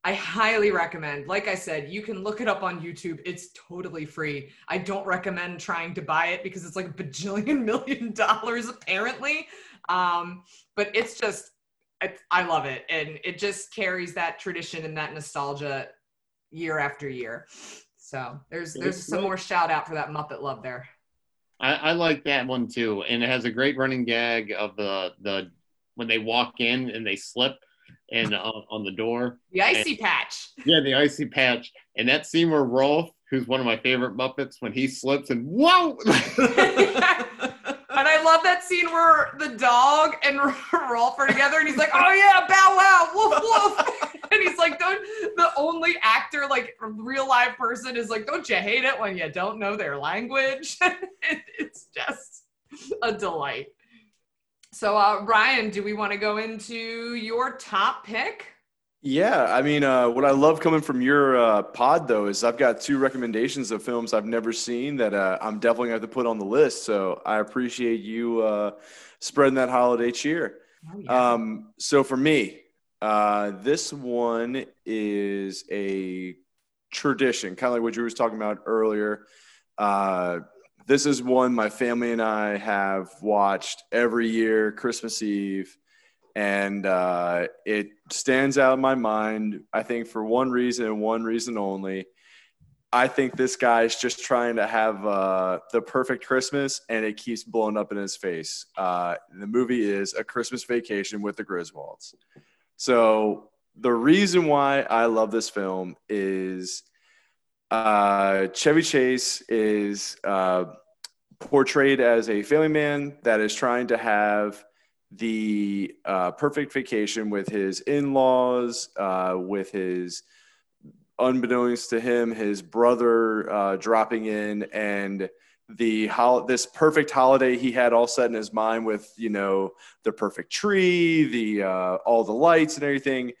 I highly recommend. Like I said, you can look it up on YouTube. It's totally free. I don't recommend trying to buy it because it's like a bajillion million dollars apparently. Um, but it's just I love it, and it just carries that tradition and that nostalgia year after year. So there's there's some more shout out for that Muppet love there. I, I like that one too, and it has a great running gag of the the when they walk in and they slip and uh, on the door. The icy and, patch. Yeah, the icy patch, and that scene where Rowlf, who's one of my favorite Muppets, when he slips and whoa. And I love that scene where the dog and Rowlf are together, and he's like, "Oh yeah, bow wow, woof woof," and he's like, "Don't." The only actor, like real live person, is like, "Don't you hate it when you don't know their language?" it's just a delight. So, uh, Ryan, do we want to go into your top pick? Yeah, I mean, uh, what I love coming from your uh, pod though is I've got two recommendations of films I've never seen that uh, I'm definitely going to put on the list. So I appreciate you uh, spreading that holiday cheer. Oh, yeah. um, so for me, uh, this one is a tradition, kind of like what you was talking about earlier. Uh, this is one my family and I have watched every year, Christmas Eve, and uh, it stands out in my mind. I think for one reason and one reason only. I think this guy's just trying to have uh, the perfect Christmas, and it keeps blowing up in his face. Uh, the movie is A Christmas Vacation with the Griswolds. So the reason why I love this film is uh, Chevy Chase is uh, portrayed as a family man that is trying to have the uh, perfect vacation with his in-laws, uh, with his unbeknownst to him, his brother uh, dropping in, and the hol- this perfect holiday he had all set in his mind with you know the perfect tree, the uh, all the lights and everything.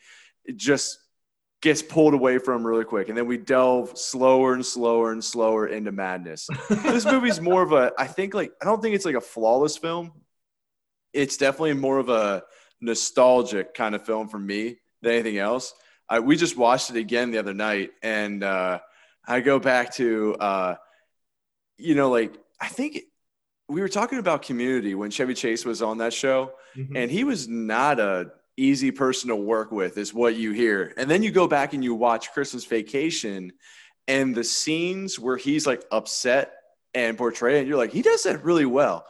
It just gets pulled away from really quick, and then we delve slower and slower and slower into madness. this movie's more of a, I think like I don't think it's like a flawless film. It's definitely more of a nostalgic kind of film for me than anything else. I, we just watched it again the other night, and uh, I go back to, uh, you know, like I think we were talking about Community when Chevy Chase was on that show, Mhm. and he was not a easy person to work with, is what you hear. And then you go back and you watch Christmas Vacation, and the scenes where he's like upset and portrayed, and you're like, he does that really well.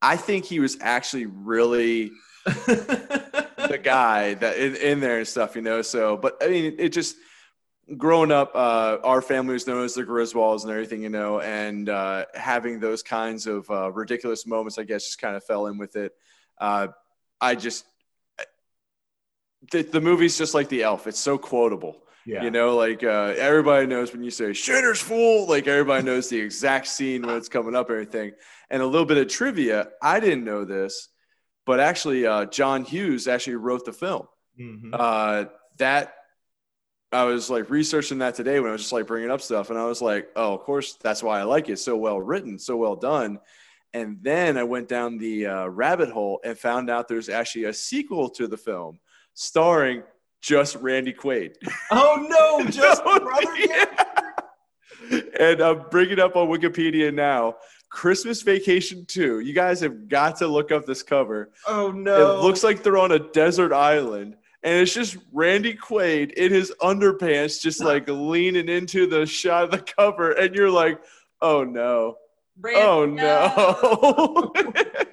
I think he was actually really the guy that in, in there and stuff, you know. So, but I mean, it just growing up, uh, our family was known as the Griswolds and everything, you know, and uh, having those kinds of uh, ridiculous moments, I guess, just kind of fell in with it. Uh, I just the, the movie's just like the Elf; it's so quotable. Yeah. You know, like uh, everybody knows when you say "shitter's full," like everybody knows the exact scene when it's coming up, everything. And a little bit of trivia: I didn't know this, but actually, uh, John Hughes actually wrote the film. Mhm. Uh, that I was like researching that today when I was just like bringing up stuff, and I was like, oh, of course, that's why I like it. So well written, so well done. And then I went down the uh, rabbit hole and found out there's actually a sequel to the film starring just Randy Quaid. oh no, just No, brother. yeah. And I'm bringing up on Wikipedia now. Christmas Vacation 2. You guys have got to look up this cover. Oh no. It looks like they're on a desert island. And it's just Randy Quaid in his underpants, just like leaning into the shot of the cover. And you're like, oh no. Randy, Oh no.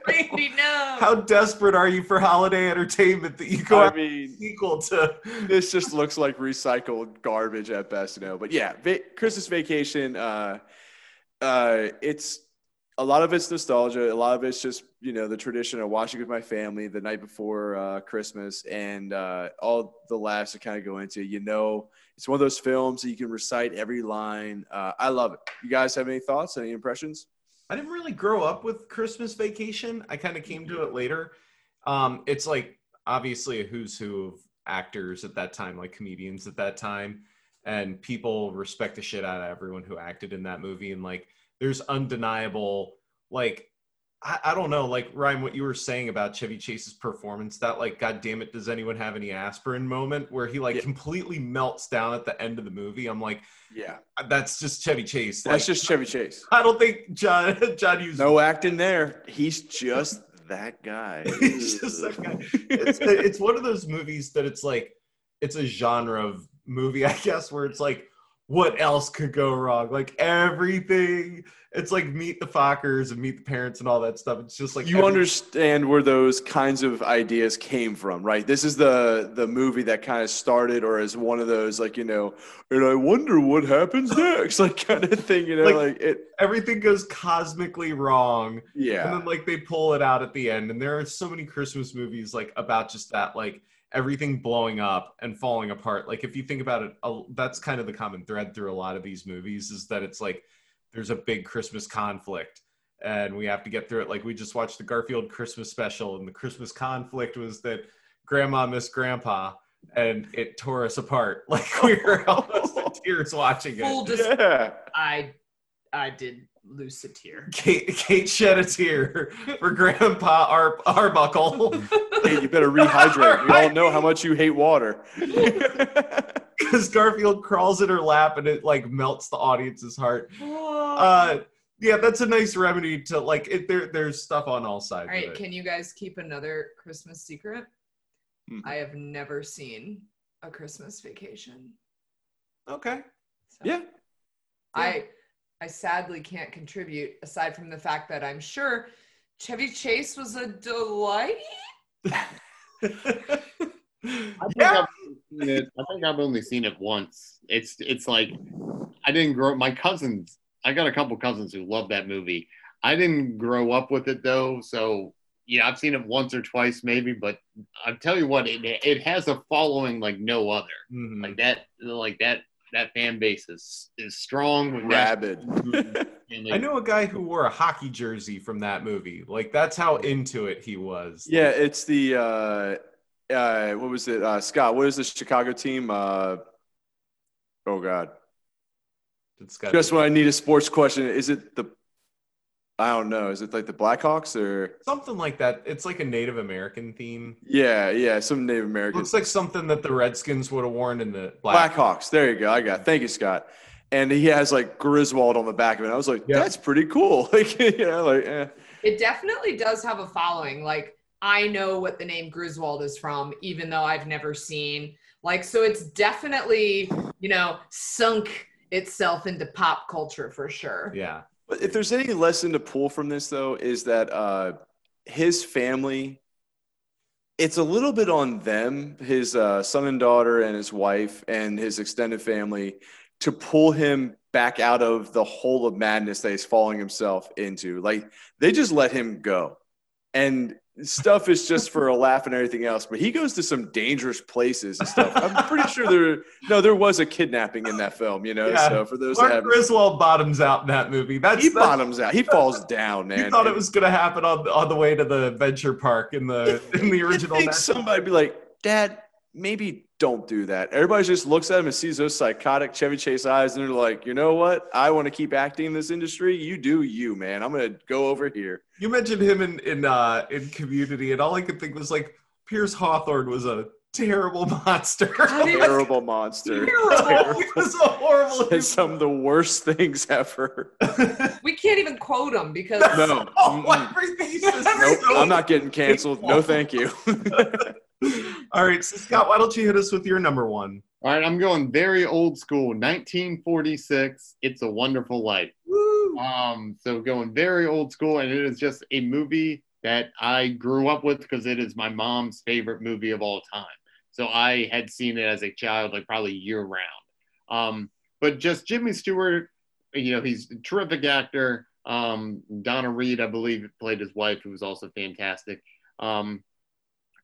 Randy, no. How desperate are you for holiday entertainment that you go I out mean, sequel to? this just looks like recycled garbage at best, you know. But yeah, va- Christmas Vacation. Uh, uh, it's a lot of it's nostalgia. A lot of it's just you know the tradition of watching with my family the night before uh, Christmas, and uh, all the laughs that kind of go into. You know, it's one of those films that you can recite every line. Uh, I love it. You guys have any thoughts? Any impressions? I didn't really grow up with Christmas Vacation. I kind of came to it later. Um, it's like obviously a who's who of actors at that time, like comedians at that time, and people respect the shit out of everyone who acted in that movie. And like, there's undeniable, like, I, I don't know, like Ryan, what you were saying about Chevy Chase's performance, that like, God damn it, does anyone have any aspirin moment where he like Yeah. completely melts down at the end of the movie? I'm like, Yeah, uh, that's just Chevy Chase. that's Like, just Chevy Chase. I don't think John John Hughes No acting there. He's just that guy. He's just that guy. it's it's one of those movies that it's like it's a genre of movie, I guess, where it's like, what else could go wrong? Like everything. It's like meet the Fockers and meet the parents and all that stuff. It's just like you every- understand where those kinds of ideas came from, right? This is the the movie that kind of started, or is one of those like you know, and I wonder what happens next, like kind of thing, you know, Like- like, it. everything goes cosmically wrong. Yeah, and then like they pull it out at the end. And there are so many Christmas movies like about just that, like everything blowing up and falling apart. Like if you think about it, a- that's kind of the common thread through a lot of these movies is that it's like there's a big Christmas conflict and we have to get through it. Like we just watched the Garfield Christmas special, and the Christmas conflict was that grandma missed grandpa and it tore us apart. Like we were almost in tears watching Full it. dis- yeah. I I did lose a tear. Kate, Kate shed a tear for Grandpa Ar- Arbuckle. Hey, you better rehydrate. We all know how much you hate water. Because Garfield crawls in her lap and it like melts the audience's heart. Uh, yeah, that's a nice remedy to like it. There, there's stuff on all sides. All right, of it. can you guys keep another Christmas secret? Mhm. I have never seen a Christmas vacation. okay. So yeah. I I sadly can't contribute aside from the fact that I'm sure Chevy Chase was a delight. I think, yeah. I've seen it, I think I've only seen it once. It's it's like I didn't grow. My cousins, I got a couple cousins who love that movie. I didn't grow up with it though, so yeah, I've seen it once or twice maybe. But I'll tell you what, it it has a following like no other. Mhm. Like that, like that that fan base is is strong. with Rabid. I know a guy who wore a hockey jersey from that movie. Like that's how into it he was. Yeah, it's the uh, uh, what was it? Uh, Scott, what is the Chicago team? Uh, oh God, It's got just when I need a sports question, is it the? I don't know. Is it like the Blackhawks or? something like that. It's like a Native American theme. Yeah, yeah, some Native American. Looks like something that the Redskins would have worn in the Black. Blackhawks. There you go. I got. It. Thank you, Scott. And he has like Griswold on the back of it. I was like, Yeah. that's pretty cool. Like, you know, like, eh. It definitely does have a following. Like I know what the name Griswold is from, even though I've never seen. Like so, it's definitely you know sunk itself into pop culture for sure. Yeah. But if there's any lesson to pull from this, though, is that uh, his family, it's a little bit on them, his uh, son and daughter, and his wife, and his extended family, to pull him back out of the hole of madness that he's falling himself into. Like they just let him go, and stuff is just for a laugh and everything else. But he goes to some dangerous places and stuff. I'm pretty sure there, no, there was a kidnapping in that film. You know, Yeah. so for those that haven't Griswold bottoms out in that movie. That's he that's- bottoms out. He falls down, man. You thought it was going to happen on on the way to the adventure park in the in the original. think somebody be like, Dad, maybe don't do that. Everybody just looks at him and sees those psychotic Chevy Chase eyes, and they're like, you know what? I want to keep acting in this industry. You do you, man. I'm gonna go over here. You mentioned him in in uh, in Community, and all I could think was like Pierce Hawthorne was a terrible monster. How do you- Terrible monster. terrible. He was a horrible. Says some of the worst things ever. We can't even quote him because No. oh, Mm-mm. everything he says is Nope. so- I'm not getting canceled. No, thank you. All right, so Scott, why don't you hit us with your number one? All right, I'm going very old school. 1946. It's a Wonderful Life. Woo. Um, so going very old school, and it is just a movie that I grew up with because it is my mom's favorite movie of all time. So I had seen it as a child, like probably year round. Um, but just Jimmy Stewart, you know, he's a terrific actor. Um, Donna Reed, I believe, played his wife, who was also fantastic. Um,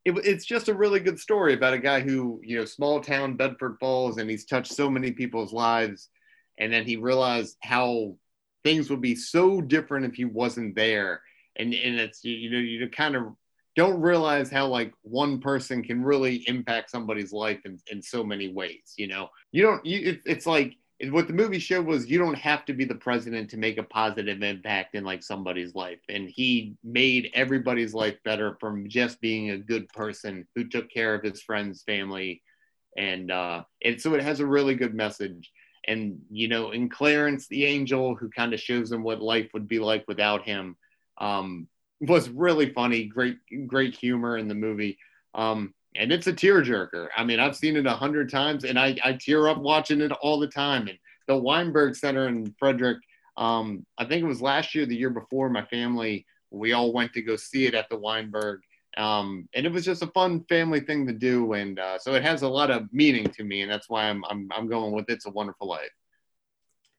it, it's just a really good story about a guy who, you know, small town Bedford Falls, and he's touched so many people's lives. And then he realized how things would be so different if he wasn't there. And, and it's, you know, you kind of don't realize how like one person can really impact somebody's life in, in so many ways. You know, you don't, you, it, it's like, what the movie showed was you don't have to be the president to make a positive impact in like somebody's life. And he made everybody's life better from just being a good person who took care of his friends family and uh and so it has a really good message. And you know in clarence the angel who kind of shows him what life would be like without him um was really funny great great humor in the movie. Um and it's a tearjerker. I mean, I've seen it a hundred times, and I, I tear up watching it all the time. And the Weinberg Center in Frederick, um, I think it was last year, the year before, my family we all went to go see it at the Weinberg, um, and it was just a fun family thing to do. And uh, so it has a lot of meaning to me, and that's why I'm I'm, I'm going with "It's a Wonderful Life."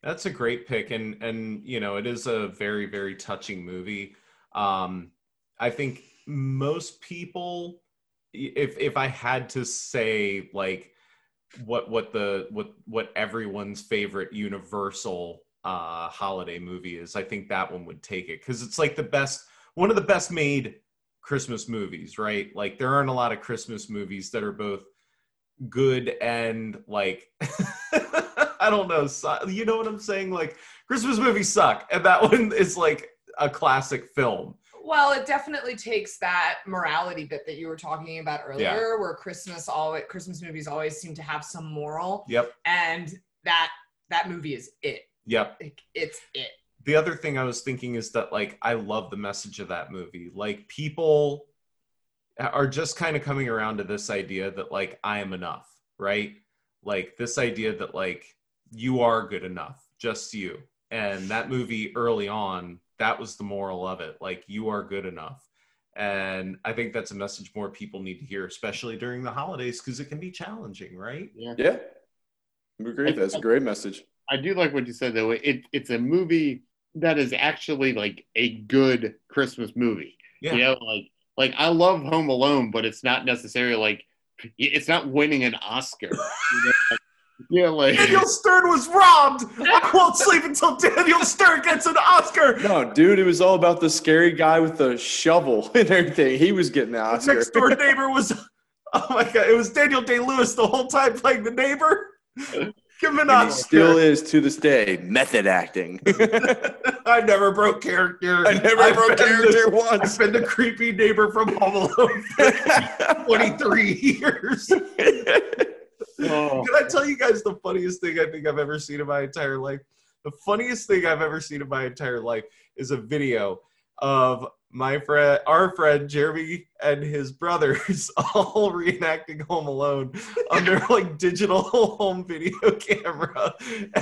That's a great pick, and and you know it is a very very touching movie. Um, I think most people, if if I had to say like what what the what what everyone's favorite universal uh, holiday movie is, I think that one would take it because it's like the best one of the best made Christmas movies, right? Like there aren't a lot of Christmas movies that are both good and like I don't know. You know what I'm saying? Like Christmas movies suck, and that one is like a classic film. Well, it definitely takes that morality bit that you were talking about earlier, Yeah. where Christmas always Christmas movies always seem to have some moral, Yep. and that that movie is it. Yep. Like, it's it. the other thing I was thinking is that like I love the message of that movie. Like people are just kind of coming around to this idea that like I am enough, right? Like this idea that like you are good enough, just you. And that movie early on, that was the moral of it. Like you are good enough. And I think that's a message more people need to hear, especially during the holidays, because it can be challenging, right? Yeah. Yeah. I agree. That's a great message. I do like what you said though. It it's a movie that is actually like a good Christmas movie. Yeah. You know, like like I love Home Alone, but it's not necessarily like it's not winning an Oscar. You know, like, you know, like Daniel Stern was robbed. I won't sleep until Daniel Stern gets an Oscar. No, dude, it was all about the scary guy with the shovel and everything. He was getting the Oscar. next door neighbor was oh my god it was daniel day lewis the whole time playing the neighbor give him an And he oscar still is to this day method acting. i never broke character I never I've broke character the- once. i've been the creepy neighbor from home alone for 23 years oh, can i tell you guys the funniest thing i think i've ever seen in my entire life? The funniest thing i've ever seen in my entire life is a video of my friend our friend jeremy and his brothers all reenacting home alone on their like digital home video camera.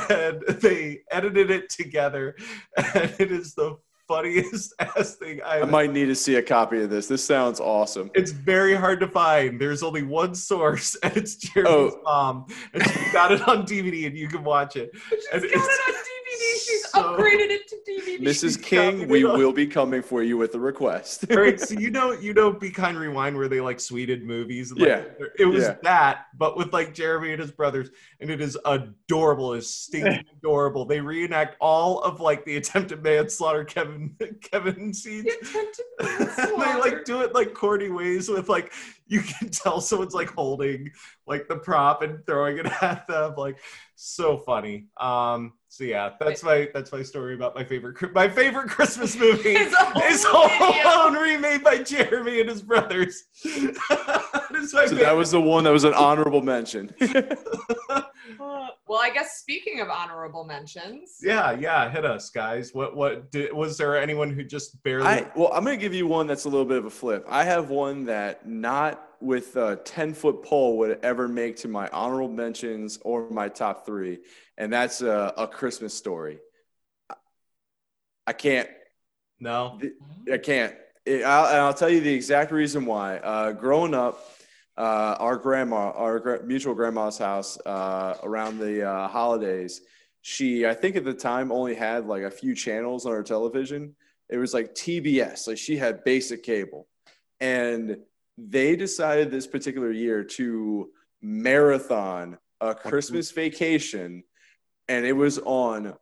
And they edited it together. And it is the funniest ass thing I i've might need to see a copy of this. This sounds awesome. it's very hard to find. There's only one source, and it's Jeremy's Oh. mom, and she got it on DVD, and you can watch it. She's And got it on DVD. She's so- upgraded it to DVD. Mrs. King, we will be coming for you with a request. All right, so you know, you know, Be Kind Rewind, where they like sweded movies. and, like, Yeah. it was Yeah. that, but with like Jeremy and his brothers, and it is adorable. It's stinking adorable. They reenact all of like the attempted manslaughter Kevin Kevin scenes. The attempted and they like do it like corny ways with like you can tell someone's like holding like the prop and throwing it at them like so funny um so yeah that's my that's my story about my favorite my favorite christmas movie It's a whole is Home. Alone remade by Jeremy and his brothers. It's my so that was the one that was an honorable mention. well, I guess speaking of honorable mentions, yeah, yeah. Hit us, guys. What what did, was there anyone who just barely? I well, I'm gonna give you one that's a little bit of a flip. I have one that not with a 10 foot pole would ever make to my honorable mentions or my top three, and that's a, a Christmas story. I can't. no. I can't. It, I'll, and I'll tell you the exact reason why. Uh, growing up, uh, our grandma, our gra- mutual grandma's house, uh, around the uh, holidays, she, I think at the time, only had like a few channels on her television. It was like TBS, like she had basic cable, and they decided this particular year to marathon a Christmas vacation, and it was on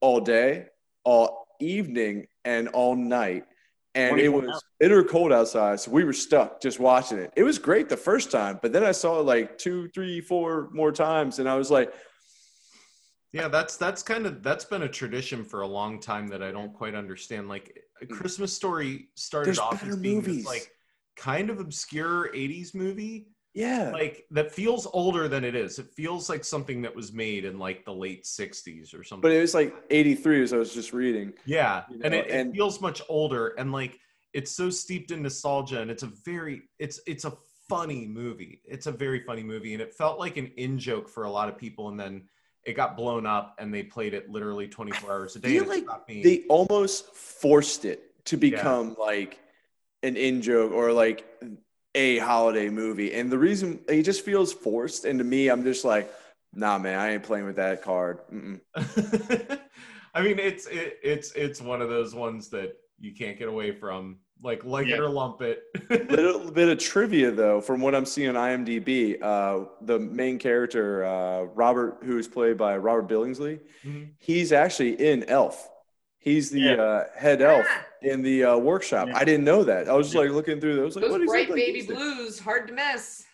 all day, all evening, and all night. And it 24 was bitter cold outside, so we were stuck just watching it. It was great the first time, but then I saw it like two, three, four more times, and I was like, Yeah, that's that's kind of that's been a tradition for a long time that I don't quite understand. Like a Christmas story started There's off as being movies. like kind of obscure 80s movie yeah, like that feels older than it is. It feels like something that was made in like the late 60s or something. but it was like 83 as I was just reading. yeah, you and know, it, it and- feels much older and like it's so steeped in nostalgia and it's a very it's it's a funny movie. It's a very funny movie and it felt like an in joke for a lot of people and then it got blown up and they played it literally 24 hours a day. feel like They almost forced it to become like an in joke or like a holiday movie. And the reason it just feels forced. And to me, I'm just like, nah, man, I ain't playing with that card. I mean, it's it, it's it's one of those ones that you can't get away from. Like like it or lump it. little bit of trivia though from what i'm seeing on imdb uh, the main character uh, robert who's played by robert billingsley Mhm. he's actually in elf he's the Yeah. uh, head elf Ah, in the uh, workshop Yeah. i didn't know that i was just like looking through there i was like those what is bright that? baby Like, blues, hard to miss.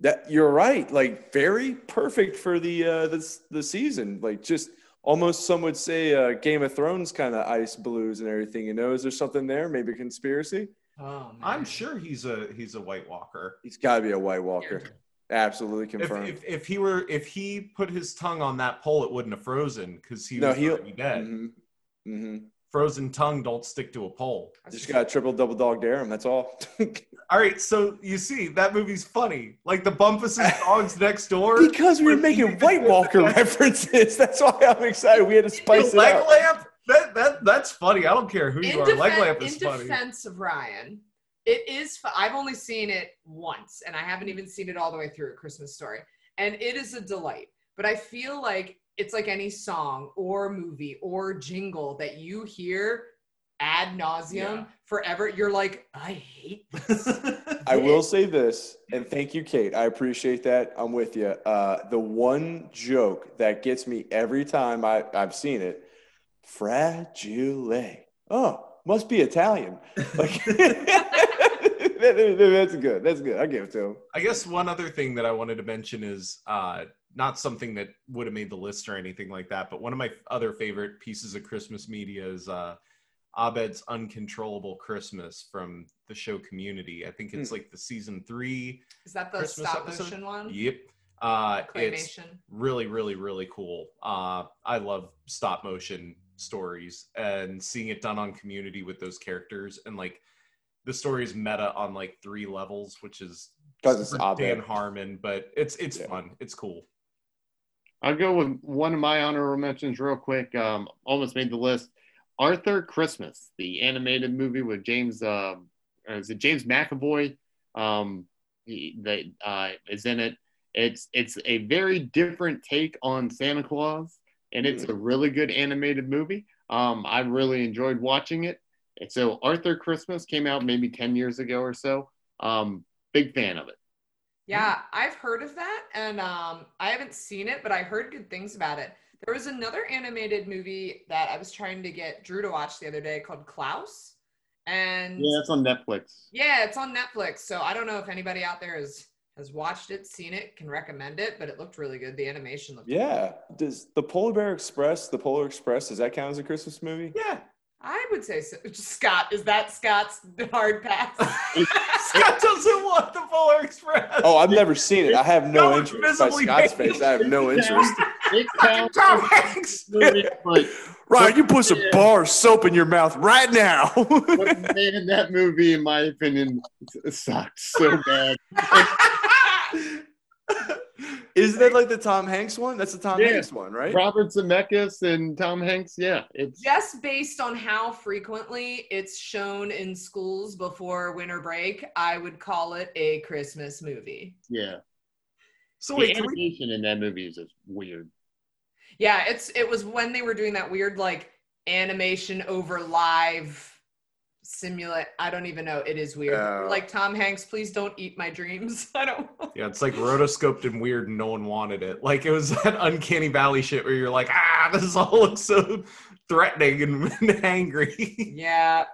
That you're right. Like very perfect for the uh this the season. Like just almost some would say uh Game of Thrones kind of ice blues and everything. You know, is there something there? Maybe a conspiracy? Oh, man. I'm sure he's a he's a White Walker. He's got to be a White Walker. Absolutely If, confirmed. if, if he were if he put his tongue on that pole, it wouldn't have frozen because he no, was he'll. already dead. hmm hmm Frozen tongue don't stick to a pole. I just got to triple double dog dare him. That's all. All right, so you see that movie's funny. Like the Bumpus's dogs next door. because we were making White Walker references. That's why I'm excited. We had to spice it leg up. lamp. That that that's funny. I don't care who you are. defen- leg lamp in is funny. defense of Ryan, it is. Fu- I've only seen it once, and I haven't even seen it all the way through. A Christmas Story, and it is a delight. But I feel like it's like any song or movie or jingle that you hear ad nauseum Yeah. forever. You're like, I hate this. I will say this, and thank you, Kate. I appreciate that. I'm with you. Uh, the one joke that gets me every time I, I've seen it, fragile. Oh, must be Italian. Like that- that's good. That's good. I give it to him. I guess one other thing that I wanted to mention is uh, not something that would have made the list or anything like that, but one of my other favorite pieces of Christmas media is uh, Abed's Uncontrollable Christmas from the show Community. I think it's Hmm. like the season three. is that the Christmas stop episode? motion one? Yep. Uh, it's really, really, really cool. Uh, I love stop motion stories and seeing it done on Community with those characters and like the story is meta on like three levels, which is 'Cause it's Abed. Dan Harmon, but it's it's Yeah. fun. It's cool. I'll go with one of my honorable mentions real quick. Um, almost made the list. Arthur Christmas, the animated movie with James, uh, is it James McAvoy? Um, he, that uh, is in it. It's it's a very different take on Santa Claus, and it's a really good animated movie. Um, I really enjoyed watching it. And so Arthur Christmas came out maybe ten years ago or so. Um, big fan of it. Yeah, I've heard of that, and um, I haven't seen it, but I heard good things about it. There was another animated movie that I was trying to get Drew to watch the other day called Klaus, and Yeah, it's on Netflix. yeah, it's on Netflix. So I don't know if anybody out there has has watched it, seen it, can recommend it, but it looked really good. The animation looked. Yeah. Does the Polar Bear Express, the Polar Express, does that count as a Christmas movie? Yeah. I would say so. Scott, is that Scott's hard pass? Scott doesn't want the Polar Express. Oh, I've never seen it. I have no No, it's interest. By Scott's face, I have no interest. It counts Tom Hanks. movie, Ryan, you put some bar of soap in your mouth right now. But man, that movie, in my opinion, sucks so bad. Isn't that like the Tom Hanks one? That's the Tom Yeah. Hanks one, right? Robert Zemeckis and Tom Hanks, yeah, it's Just based on how frequently it's shown in schools before winter break, I would call it a Christmas movie. yeah. So The wait, can we, animation in that movie is just weird. Yeah, it's it was when they were doing that weird like animation over live simulate. I don't even know. It is weird. Oh. Like Tom Hanks, please don't eat my dreams. I don't. yeah, it's like rotoscoped and weird, and no one wanted it. Like it was that uncanny valley shit where you're like, ah, this all looks so threatening and, and angry. Yeah,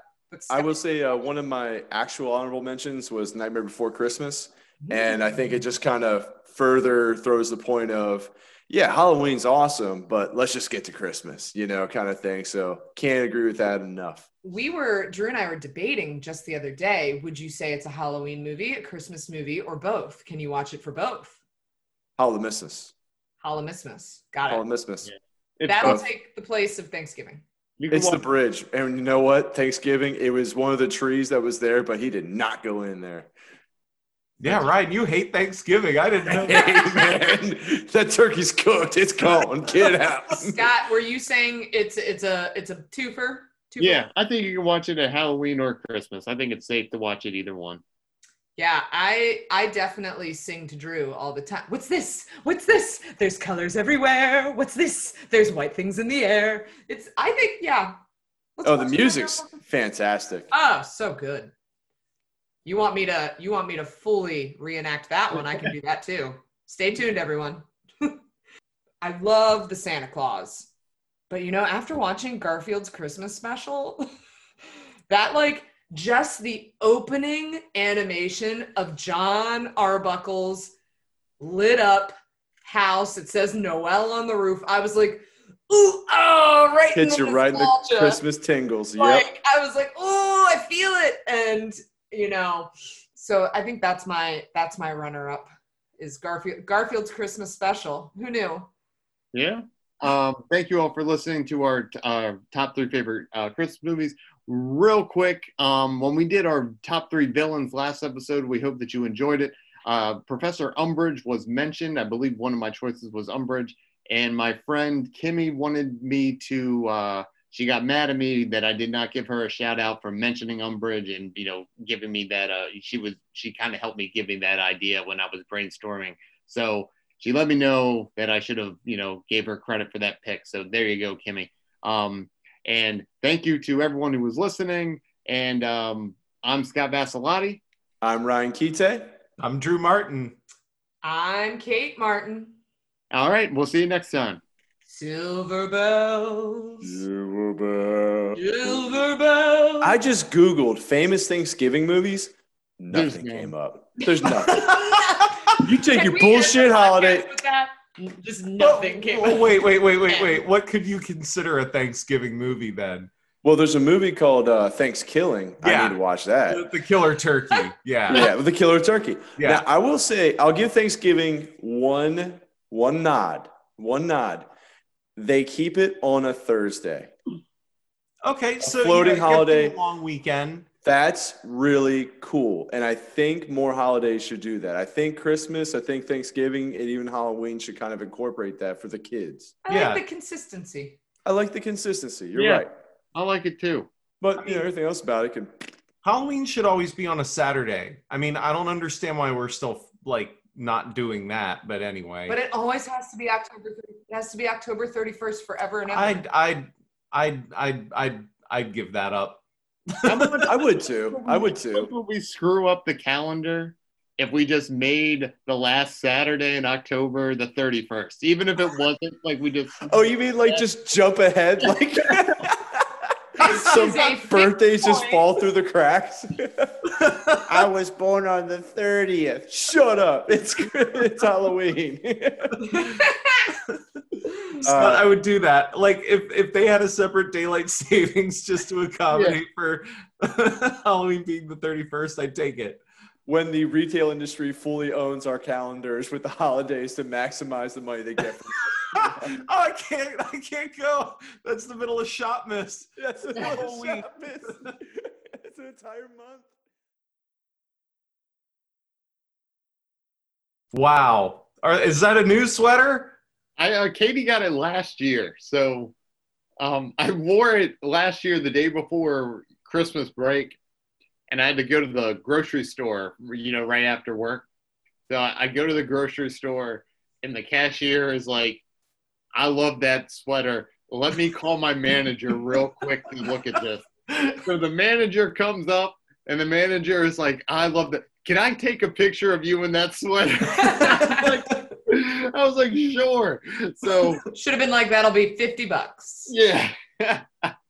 I will say uh, one of my actual honorable mentions was Nightmare Before Christmas. And I think it just kind of further throws the point of, yeah, Halloween's awesome, but let's just get to Christmas, you know, kind of thing. So can't agree with that enough. We were Drew and I were debating just the other day. Would you say it's a Halloween movie, a Christmas movie, or both? Can you watch it for both? Halloweenmas. Halloweenmas. Got it. Halloweenmas. Yeah. That'll both. Uh, take the place of Thanksgiving. You can It's the bridge. And you know what? Thanksgiving, it was one of the trees that was there, but he did not go in there. yeah, Ryan, you hate Thanksgiving. I didn't know. Hey, man, that turkey's cooked. It's gone. Get it out. Scott, were you saying it's it's a it's a twofer? Twofer? yeah, I think you can watch it at Halloween or Christmas. I think it's safe to watch it either one. Yeah, I I definitely sing to Drew all the time. What's this? What's this? There's colors everywhere. What's this? There's white things in the air. It's I think yeah. Let's Oh, the watch it. music's fantastic. Oh, so good. You want me to you want me to fully reenact that one? I can do that too. Stay tuned, everyone. I love the Santa Claus. But you know, after watching Garfield's Christmas special, that like just the opening animation of Jon Arbuckle's lit up house. It says Noel on the roof. I was like, ooh, oh, right. Hits in you right in the. Christmas tingles. Yep. Like I was like, oh, I feel it, and you know, so I think that's my that's my runner up is Garfield Garfield's Christmas special. Who knew? Yeah. Um, thank you all for listening to our uh, top three favorite uh, Christmas movies. Real quick, um, when we did our top three villains last episode, we hope that you enjoyed it. Uh, Professor Umbridge was mentioned. I believe one of my choices was Umbridge. And my friend Kimmy wanted me to, uh, she got mad at me that I did not give her a shout out for mentioning Umbridge and, you know, giving me that. Uh, she was, she kind of helped me give me that idea when I was brainstorming. So, she let me know that I should have, you know, gave her credit for that pick. So there you go, Kimmy. Um, and thank you to everyone who was listening. And um, I'm Scott Vassilotti. I'm Ryan Kite. I'm Drew Martin. I'm Kate Martin. All right, we'll see you next time. Silver bells. Silver bells. Silver bells. I just Googled famous Thanksgiving movies. There's Nothing none. came up. There's nothing. you take your bullshit holiday. Just nothing came Oh, wait, wait, wait, wait, wait. What could you consider a Thanksgiving movie then? Well, there's a movie called uh, Thanksgiving. I need to watch that. The, the Killer Turkey. Yeah. yeah, the killer turkey. Yeah. Now, I will say, I'll give Thanksgiving one one nod. One nod. They keep it on a Thursday. Okay, so floating yeah, holiday. long weekend. That's really cool. And I think more holidays should do that. I think Christmas, I think Thanksgiving, and even Halloween should kind of incorporate that for the kids. I Yeah. like the consistency. I like the consistency. You're Yeah. right. I like it too. But you know, everything else about it can Halloween should always be on a Saturday. I mean, I don't understand why we're still like not doing that, but anyway. But it always has to be October. 30, it has to be October thirty first forever and ever. I'd, I'd, I'd, I'd, I'd, I'd give that up. I would too. I would too. Would we screw up the calendar if we just made the last Saturday in October the 31st, even if it wasn't like we just. Oh, you mean like just jump ahead? Like some is a fifth birthdays just fall through the cracks? I was born on the 30th. Shut up. It's it's Halloween. Scott, uh, I would do that. Like if if they had a separate daylight savings just to accommodate for Halloween being the thirty first, I'd take it. when the retail industry fully owns our calendars with the holidays to maximize the money they get from oh, I can't! I can't go. That's the middle of shop miss. That's the Whole whole week. It's an entire month. Wow. Are, is that a new sweater? I uh, Katie got it last year, so um, I wore it last year the day before Christmas break, and I had to go to the grocery store, you know, right after work. So I, go to the grocery store, and the cashier is like, "I love that sweater. Let me call my manager real quick to look at this." So the manager comes up, and the manager is like, "I love that. Can I take a picture of you in that sweater?" I was like, "Sure." So Should have been like that'll be fifty bucks. yeah.